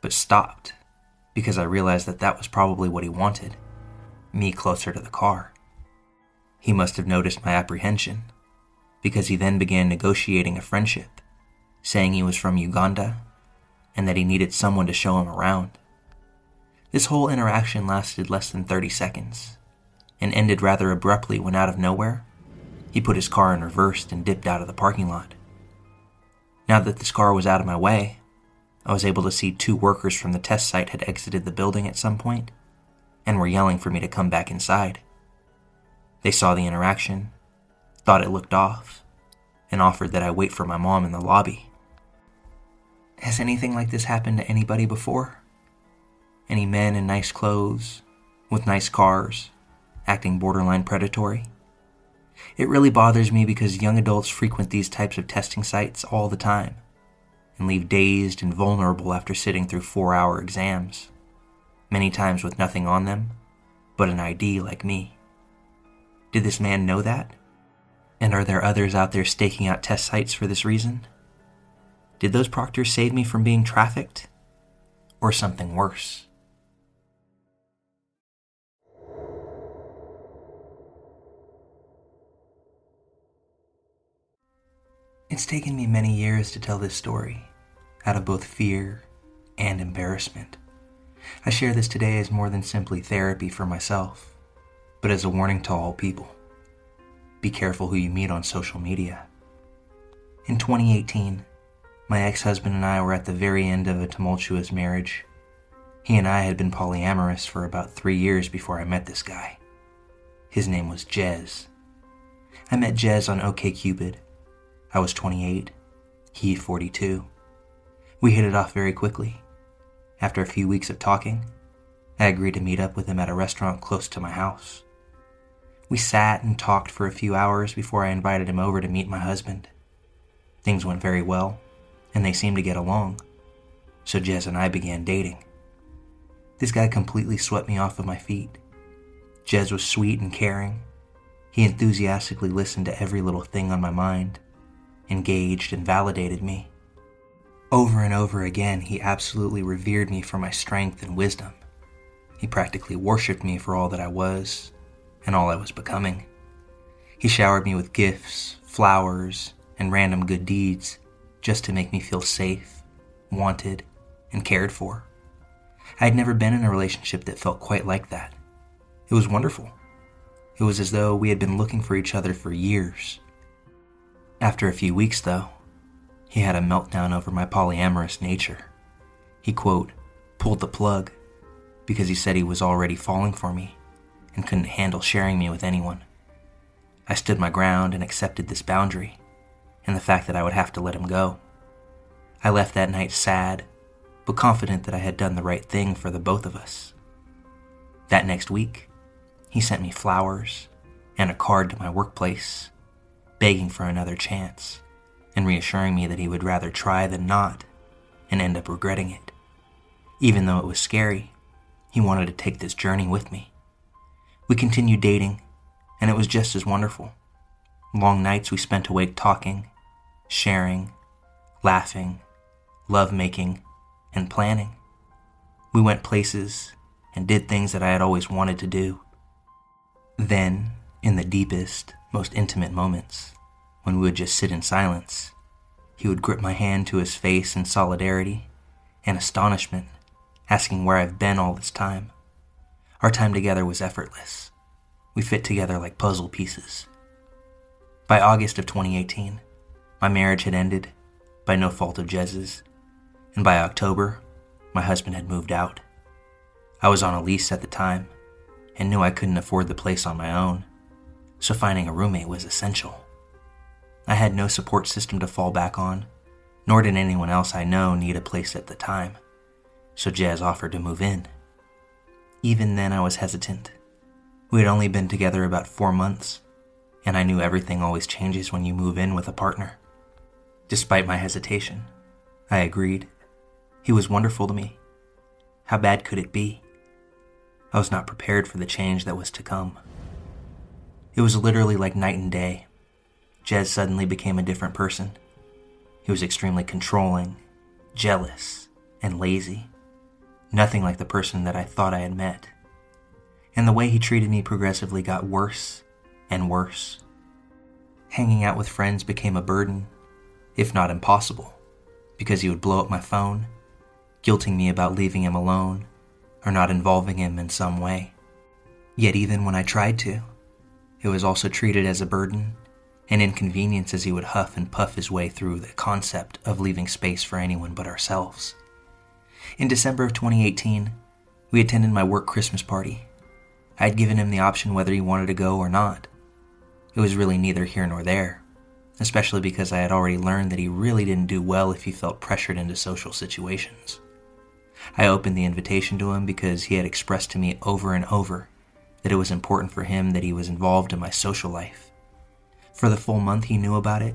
but stopped because I realized that that was probably what he wanted me closer to the car. He must have noticed my apprehension, because he then began negotiating a friendship, saying he was from Uganda and that he needed someone to show him around. This whole interaction lasted less than 30 seconds and ended rather abruptly when out of nowhere, he put his car in reverse and dipped out of the parking lot. Now that this car was out of my way, I was able to see two workers from the test site had exited the building at some point and were yelling for me to come back inside. They saw the interaction, thought it looked off, and offered that I wait for my mom in the lobby. Has anything like this happened to anybody before? Any men in nice clothes, with nice cars, acting borderline predatory? It really bothers me because young adults frequent these types of testing sites all the time and leave dazed and vulnerable after sitting through four hour exams, many times with nothing on them but an ID like me. Did this man know that? And are there others out there staking out test sites for this reason? Did those proctors save me from being trafficked? Or something worse? It's taken me many years to tell this story, out of both fear and embarrassment. I share this today as more than simply therapy for myself but as a warning to all people. Be careful who you meet on social media. In 2018, my ex husband and I were at the very end of a tumultuous marriage. He and I had been polyamorous for about three years before I met this guy. His name was Jez. I met Jez on OKCupid. I was 28, he 42. We hit it off very quickly. After a few weeks of talking, I agreed to meet up with him at a restaurant close to my house. We sat and talked for a few hours before I invited him over to meet my husband. Things went very well, and they seemed to get along, so Jez and I began dating. This guy completely swept me off of my feet. Jez was sweet and caring. He enthusiastically listened to every little thing on my mind, engaged and validated me. Over and over again, he absolutely revered me for my strength and wisdom. He practically worshipped me for all that I was and all I was becoming. He showered me with gifts, flowers, and random good deeds just to make me feel safe, wanted, and cared for. I had never been in a relationship that felt quite like that. It was wonderful. It was as though we had been looking for each other for years. After a few weeks, though, he had a meltdown over my polyamorous nature. He, quote, pulled the plug because he said he was already falling for me and couldn't handle sharing me with anyone. I stood my ground and accepted this boundary and the fact that I would have to let him go. I left that night sad, but confident that I had done the right thing for the both of us. That next week, he sent me flowers and a card to my workplace, begging for another chance and reassuring me that he would rather try than not and end up regretting it. Even though it was scary, he wanted to take this journey with me. We continued dating, and it was just as wonderful. Long nights we spent awake talking, sharing, laughing, love making, and planning. We went places and did things that I had always wanted to do. Then, in the deepest, most intimate moments, when we would just sit in silence, he would grip my hand to his face in solidarity and astonishment, asking where I've been all this time. Our time together was effortless. We fit together like puzzle pieces. By August of 2018, my marriage had ended by no fault of Jez's, and by October, my husband had moved out. I was on a lease at the time and knew I couldn't afford the place on my own, so finding a roommate was essential. I had no support system to fall back on, nor did anyone else I know need a place at the time, so Jez offered to move in. Even then, I was hesitant. We had only been together about four months, and I knew everything always changes when you move in with a partner. Despite my hesitation, I agreed. He was wonderful to me. How bad could it be? I was not prepared for the change that was to come. It was literally like night and day. Jez suddenly became a different person. He was extremely controlling, jealous, and lazy. Nothing like the person that I thought I had met. And the way he treated me progressively got worse and worse. Hanging out with friends became a burden, if not impossible, because he would blow up my phone, guilting me about leaving him alone or not involving him in some way. Yet, even when I tried to, it was also treated as a burden and inconvenience as he would huff and puff his way through the concept of leaving space for anyone but ourselves. In December of 2018, we attended my work Christmas party. I had given him the option whether he wanted to go or not. It was really neither here nor there, especially because I had already learned that he really didn't do well if he felt pressured into social situations. I opened the invitation to him because he had expressed to me over and over that it was important for him that he was involved in my social life. For the full month he knew about it,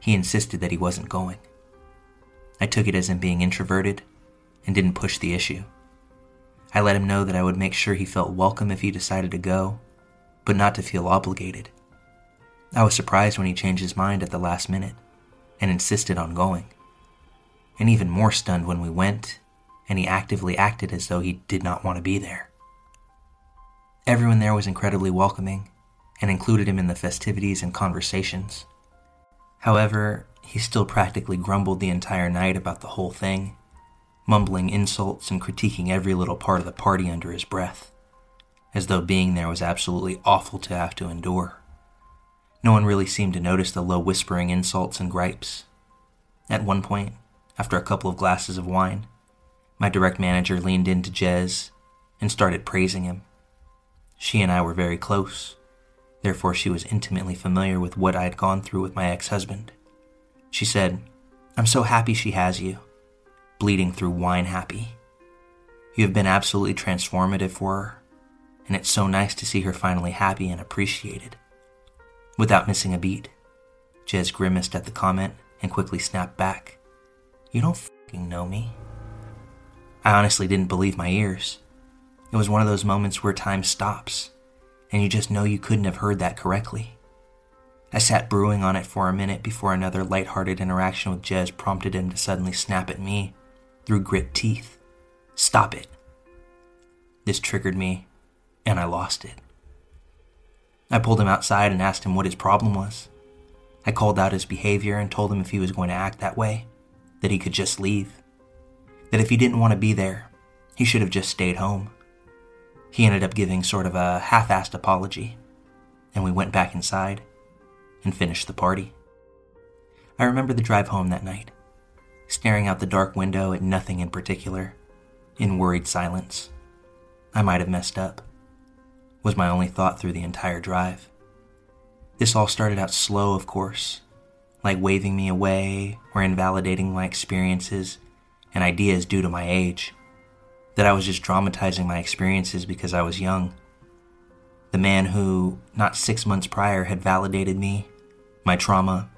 he insisted that he wasn't going. I took it as him being introverted and didn't push the issue. I let him know that I would make sure he felt welcome if he decided to go, but not to feel obligated. I was surprised when he changed his mind at the last minute and insisted on going, and even more stunned when we went and he actively acted as though he did not want to be there. Everyone there was incredibly welcoming and included him in the festivities and conversations. However, he still practically grumbled the entire night about the whole thing, mumbling insults and critiquing every little part of the party under his breath, as though being there was absolutely awful to have to endure. No one really seemed to notice the low whispering insults and gripes. At one point, after a couple of glasses of wine, my direct manager leaned into Jez and started praising him. She and I were very close, therefore, she was intimately familiar with what I had gone through with my ex husband. She said, I'm so happy she has you, bleeding through wine happy. You have been absolutely transformative for her, and it's so nice to see her finally happy and appreciated. Without missing a beat, Jez grimaced at the comment and quickly snapped back. You don't fucking know me. I honestly didn't believe my ears. It was one of those moments where time stops, and you just know you couldn't have heard that correctly. I sat brewing on it for a minute before another light-hearted interaction with Jez prompted him to suddenly snap at me through grit teeth. Stop it. This triggered me, and I lost it. I pulled him outside and asked him what his problem was. I called out his behavior and told him if he was going to act that way, that he could just leave that if he didn't want to be there, he should have just stayed home. He ended up giving sort of a half assed apology, and we went back inside and finished the party. I remember the drive home that night, staring out the dark window at nothing in particular, in worried silence. I might have messed up. was my only thought through the entire drive. This all started out slow, of course, like waving me away or invalidating my experiences and ideas due to my age. That I was just dramatizing my experiences because I was young. The man who, not six months prior, had validated me, my trauma,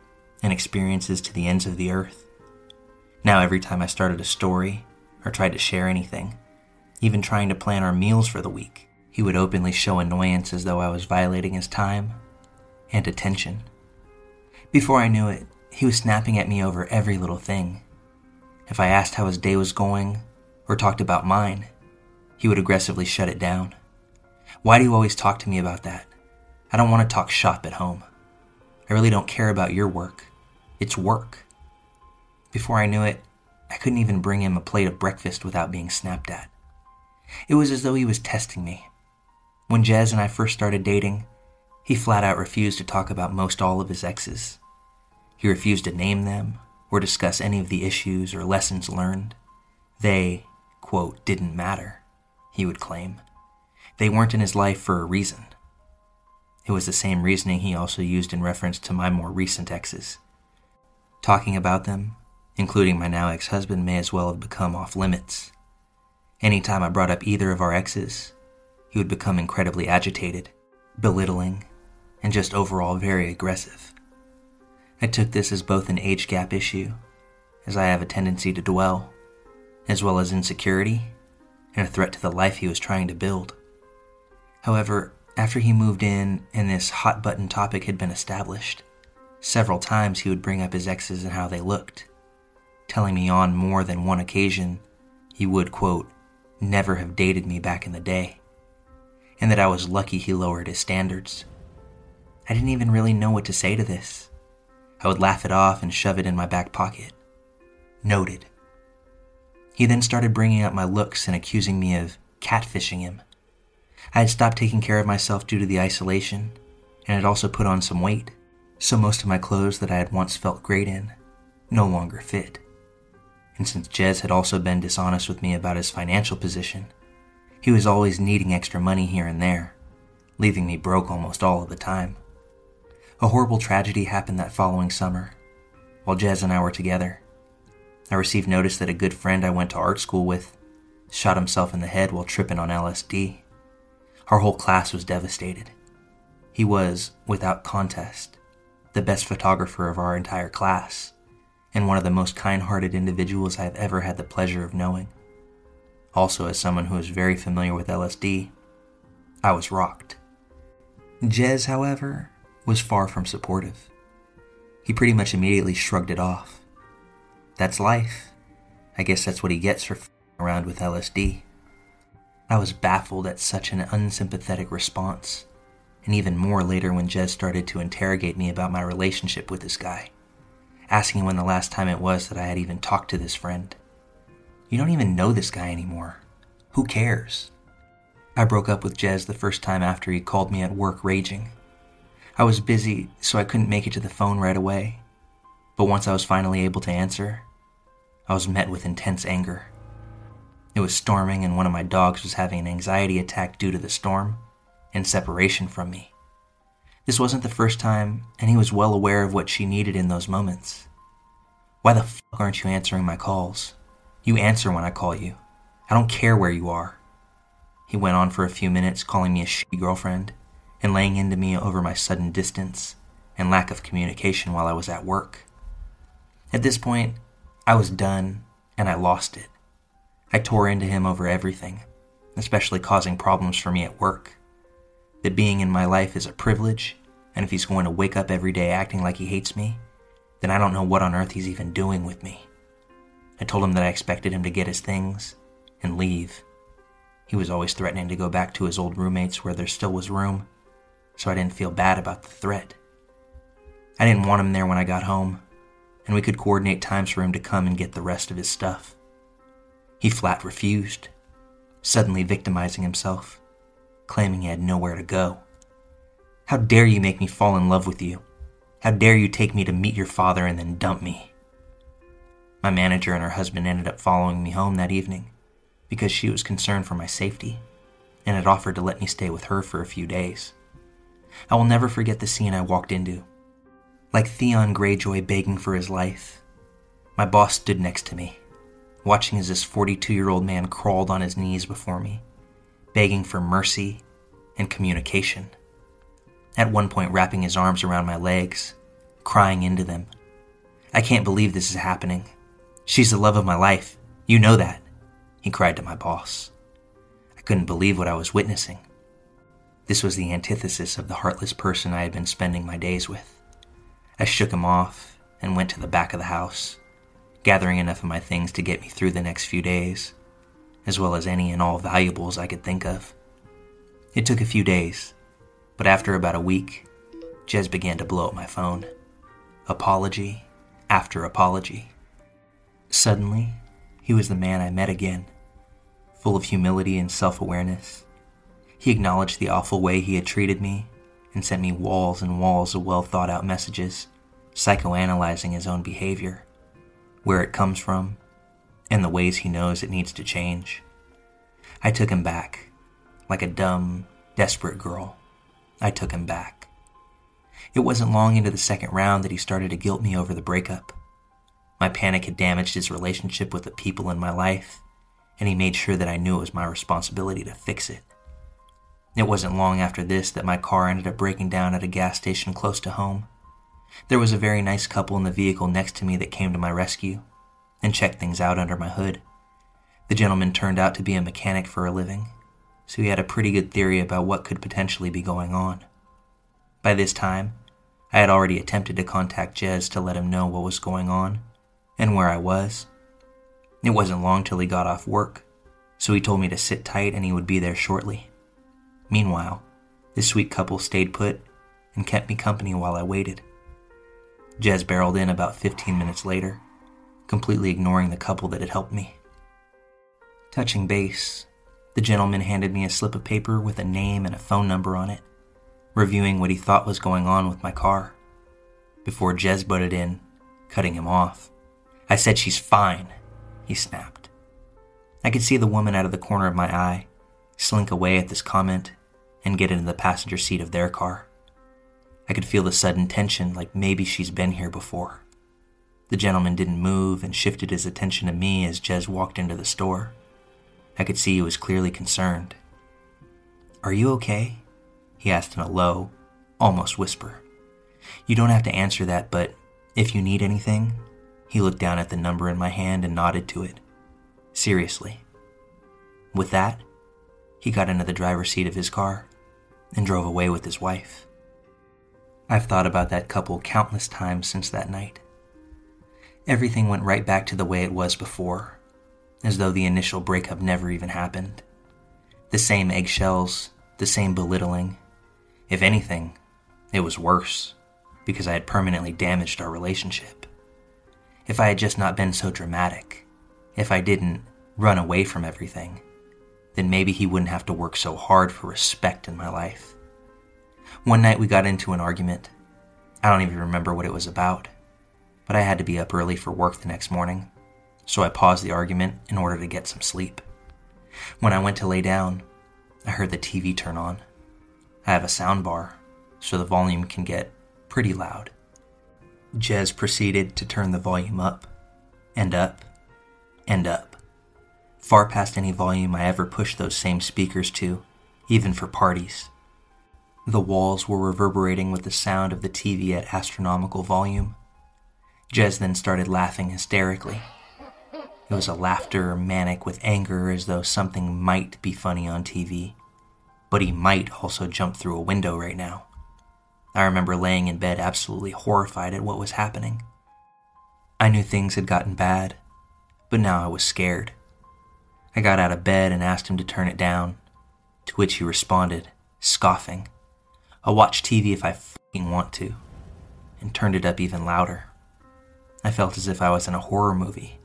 and experiences to the ends of the earth. Now, every time I started a story or tried to share anything, even trying to plan our meals for the week, he would openly show annoyance as though I was violating his time and attention. Before I knew it, he was snapping at me over every little thing. If I asked how his day was going or talked about mine, he would aggressively shut it down. Why do you always talk to me about that? I don't want to talk shop at home. I really don't care about your work. It's work. Before I knew it, I couldn't even bring him a plate of breakfast without being snapped at. It was as though he was testing me. When Jez and I first started dating, he flat out refused to talk about most all of his exes. He refused to name them or discuss any of the issues or lessons learned. They, quote, didn't matter, he would claim. They weren't in his life for a reason. It was the same reasoning he also used in reference to my more recent exes. Talking about them, including my now ex husband, may as well have become off limits. Anytime I brought up either of our exes, he would become incredibly agitated, belittling, and just overall very aggressive. I took this as both an age gap issue, as I have a tendency to dwell, as well as insecurity and a threat to the life he was trying to build. However, after he moved in and this hot button topic had been established, several times he would bring up his exes and how they looked, telling me on more than one occasion he would, quote, never have dated me back in the day, and that I was lucky he lowered his standards. I didn't even really know what to say to this. I would laugh it off and shove it in my back pocket. Noted. He then started bringing up my looks and accusing me of catfishing him. I had stopped taking care of myself due to the isolation, and had also put on some weight, so most of my clothes that I had once felt great in no longer fit. And since Jez had also been dishonest with me about his financial position, he was always needing extra money here and there, leaving me broke almost all of the time. A horrible tragedy happened that following summer, while Jez and I were together. I received notice that a good friend I went to art school with shot himself in the head while tripping on LSD. Our whole class was devastated. He was, without contest, the best photographer of our entire class, and one of the most kind hearted individuals I have ever had the pleasure of knowing. Also, as someone who is very familiar with LSD, I was rocked. Jez, however, was far from supportive. He pretty much immediately shrugged it off. That's life. I guess that's what he gets for fing around with LSD. I was baffled at such an unsympathetic response, and even more later when Jez started to interrogate me about my relationship with this guy, asking when the last time it was that I had even talked to this friend. You don't even know this guy anymore. Who cares? I broke up with Jez the first time after he called me at work raging. I was busy, so I couldn't make it to the phone right away. But once I was finally able to answer, I was met with intense anger. It was storming, and one of my dogs was having an anxiety attack due to the storm and separation from me. This wasn't the first time, and he was well aware of what she needed in those moments. Why the fuck aren't you answering my calls? You answer when I call you. I don't care where you are. He went on for a few minutes, calling me a shitty girlfriend and laying into me over my sudden distance and lack of communication while I was at work. At this point, I was done and I lost it. I tore into him over everything, especially causing problems for me at work. That being in my life is a privilege, and if he's going to wake up every day acting like he hates me, then I don't know what on earth he's even doing with me. I told him that I expected him to get his things and leave. He was always threatening to go back to his old roommates where there still was room, so I didn't feel bad about the threat. I didn't want him there when I got home, and we could coordinate times for him to come and get the rest of his stuff. He flat refused, suddenly victimizing himself, claiming he had nowhere to go. How dare you make me fall in love with you? How dare you take me to meet your father and then dump me? My manager and her husband ended up following me home that evening because she was concerned for my safety, and had offered to let me stay with her for a few days. I will never forget the scene I walked into. Like Theon Greyjoy begging for his life, my boss stood next to me, watching as this 42 year old man crawled on his knees before me, begging for mercy and communication. At one point, wrapping his arms around my legs, crying into them. I can't believe this is happening. She's the love of my life. You know that, he cried to my boss. I couldn't believe what I was witnessing. This was the antithesis of the heartless person I had been spending my days with. I shook him off and went to the back of the house, gathering enough of my things to get me through the next few days, as well as any and all valuables I could think of. It took a few days, but after about a week, Jez began to blow up my phone. Apology after apology. Suddenly, he was the man I met again, full of humility and self awareness. He acknowledged the awful way he had treated me and sent me walls and walls of well thought out messages, psychoanalyzing his own behavior, where it comes from, and the ways he knows it needs to change. I took him back like a dumb, desperate girl. I took him back. It wasn't long into the second round that he started to guilt me over the breakup. My panic had damaged his relationship with the people in my life, and he made sure that I knew it was my responsibility to fix it. It wasn't long after this that my car ended up breaking down at a gas station close to home. There was a very nice couple in the vehicle next to me that came to my rescue and check things out under my hood. The gentleman turned out to be a mechanic for a living, so he had a pretty good theory about what could potentially be going on. By this time, I had already attempted to contact Jez to let him know what was going on and where I was. It wasn't long till he got off work, so he told me to sit tight and he would be there shortly. Meanwhile, this sweet couple stayed put and kept me company while I waited. Jez barreled in about 15 minutes later, completely ignoring the couple that had helped me. Touching base, the gentleman handed me a slip of paper with a name and a phone number on it, reviewing what he thought was going on with my car. Before Jez butted in, cutting him off. I said she's fine, he snapped. I could see the woman out of the corner of my eye slink away at this comment and get into the passenger seat of their car. I could feel the sudden tension like maybe she's been here before. The gentleman didn't move and shifted his attention to me as Jez walked into the store. I could see he was clearly concerned. Are you okay? He asked in a low, almost whisper. You don't have to answer that, but if you need anything, he looked down at the number in my hand and nodded to it. Seriously. With that, he got into the driver's seat of his car and drove away with his wife. I've thought about that couple countless times since that night. Everything went right back to the way it was before as though the initial breakup never even happened. The same eggshells, the same belittling. If anything, it was worse, because I had permanently damaged our relationship. If I had just not been so dramatic, if I didn't run away from everything, then maybe he wouldn't have to work so hard for respect in my life. One night we got into an argument. I don't even remember what it was about, but I had to be up early for work the next morning so I paused the argument in order to get some sleep. When I went to lay down, I heard the TV turn on. I have a sound bar, so the volume can get pretty loud. Jez proceeded to turn the volume up, and up, and up, far past any volume I ever pushed those same speakers to, even for parties. The walls were reverberating with the sound of the TV at astronomical volume. Jez then started laughing hysterically. It was a laughter manic with anger as though something might be funny on TV, but he might also jump through a window right now. I remember laying in bed absolutely horrified at what was happening. I knew things had gotten bad, but now I was scared. I got out of bed and asked him to turn it down, to which he responded, scoffing, I'll watch TV if I fucking want to, and turned it up even louder. I felt as if I was in a horror movie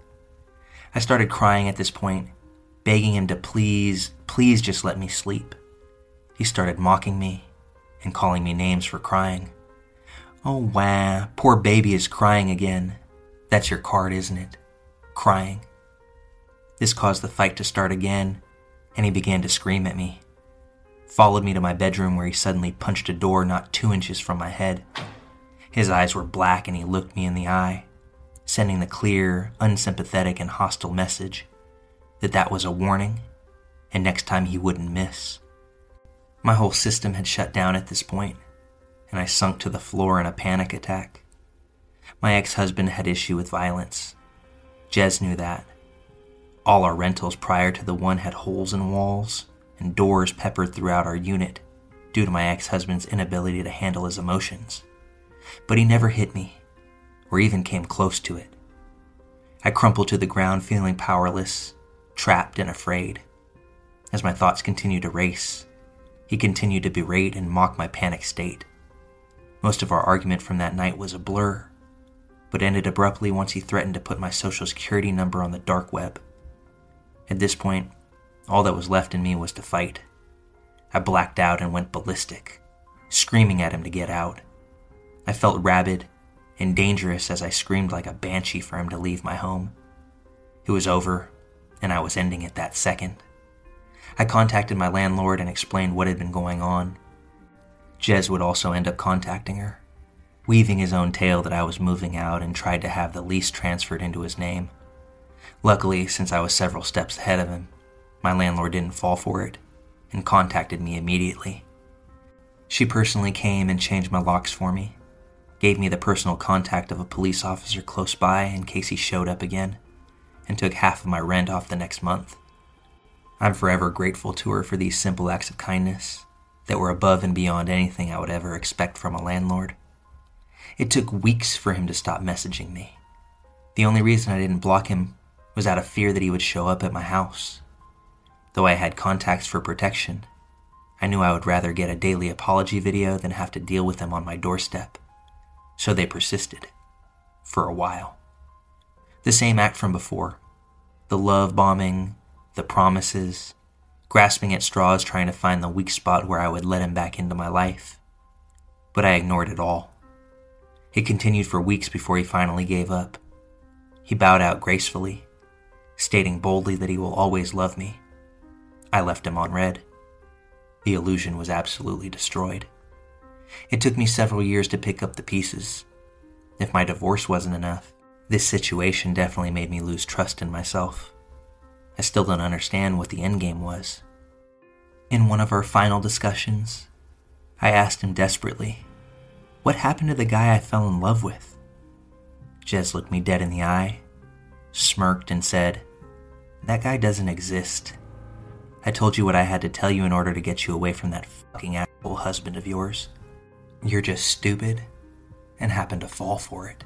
I started crying at this point, begging him to please, please just let me sleep. He started mocking me and calling me names for crying. Oh, wow, poor baby is crying again. That's your card, isn't it? Crying. This caused the fight to start again, and he began to scream at me, followed me to my bedroom where he suddenly punched a door not two inches from my head. His eyes were black and he looked me in the eye, sending the clear, unsympathetic, and hostile message that that was a warning and next time he wouldn't miss. My whole system had shut down at this point, and I sunk to the floor in a panic attack. My ex husband had issue with violence. Jez knew that. All our rentals prior to the one had holes in walls and doors peppered throughout our unit due to my ex husband's inability to handle his emotions. But he never hit me, or even came close to it. I crumpled to the ground feeling powerless, trapped, and afraid. As my thoughts continued to race, he continued to berate and mock my panic state. Most of our argument from that night was a blur, but ended abruptly once he threatened to put my social security number on the dark web. At this point, all that was left in me was to fight. I blacked out and went ballistic, screaming at him to get out. I felt rabid and dangerous as I screamed like a banshee for him to leave my home. It was over, and I was ending it that second. I contacted my landlord and explained what had been going on. Jez would also end up contacting her, weaving his own tale that I was moving out and tried to have the lease transferred into his name. Luckily, since I was several steps ahead of him, my landlord didn't fall for it and contacted me immediately. She personally came and changed my locks for me, gave me the personal contact of a police officer close by in case he showed up again, and took half of my rent off the next month. I'm forever grateful to her for these simple acts of kindness that were above and beyond anything I would ever expect from a landlord. It took weeks for him to stop messaging me. The only reason I didn't block him was out of fear that he would show up at my house. Though I had contacts for protection, I knew I would rather get a daily apology video than have to deal with him on my doorstep. So they persisted. For a while. The same act from before the love bombing, the promises, grasping at straws trying to find the weak spot where I would let him back into my life. But I ignored it all. It continued for weeks before he finally gave up. He bowed out gracefully, stating boldly that he will always love me. I left him on read. The illusion was absolutely destroyed. It took me several years to pick up the pieces. If my divorce wasn't enough, this situation definitely made me lose trust in myself. I still don't understand what the endgame was. In one of our final discussions, I asked him desperately, What happened to the guy I fell in love with? Jez looked me dead in the eye, smirked, and said, That guy doesn't exist. I told you what I had to tell you in order to get you away from that fucking asshole husband of yours. You're just stupid and happen to fall for it.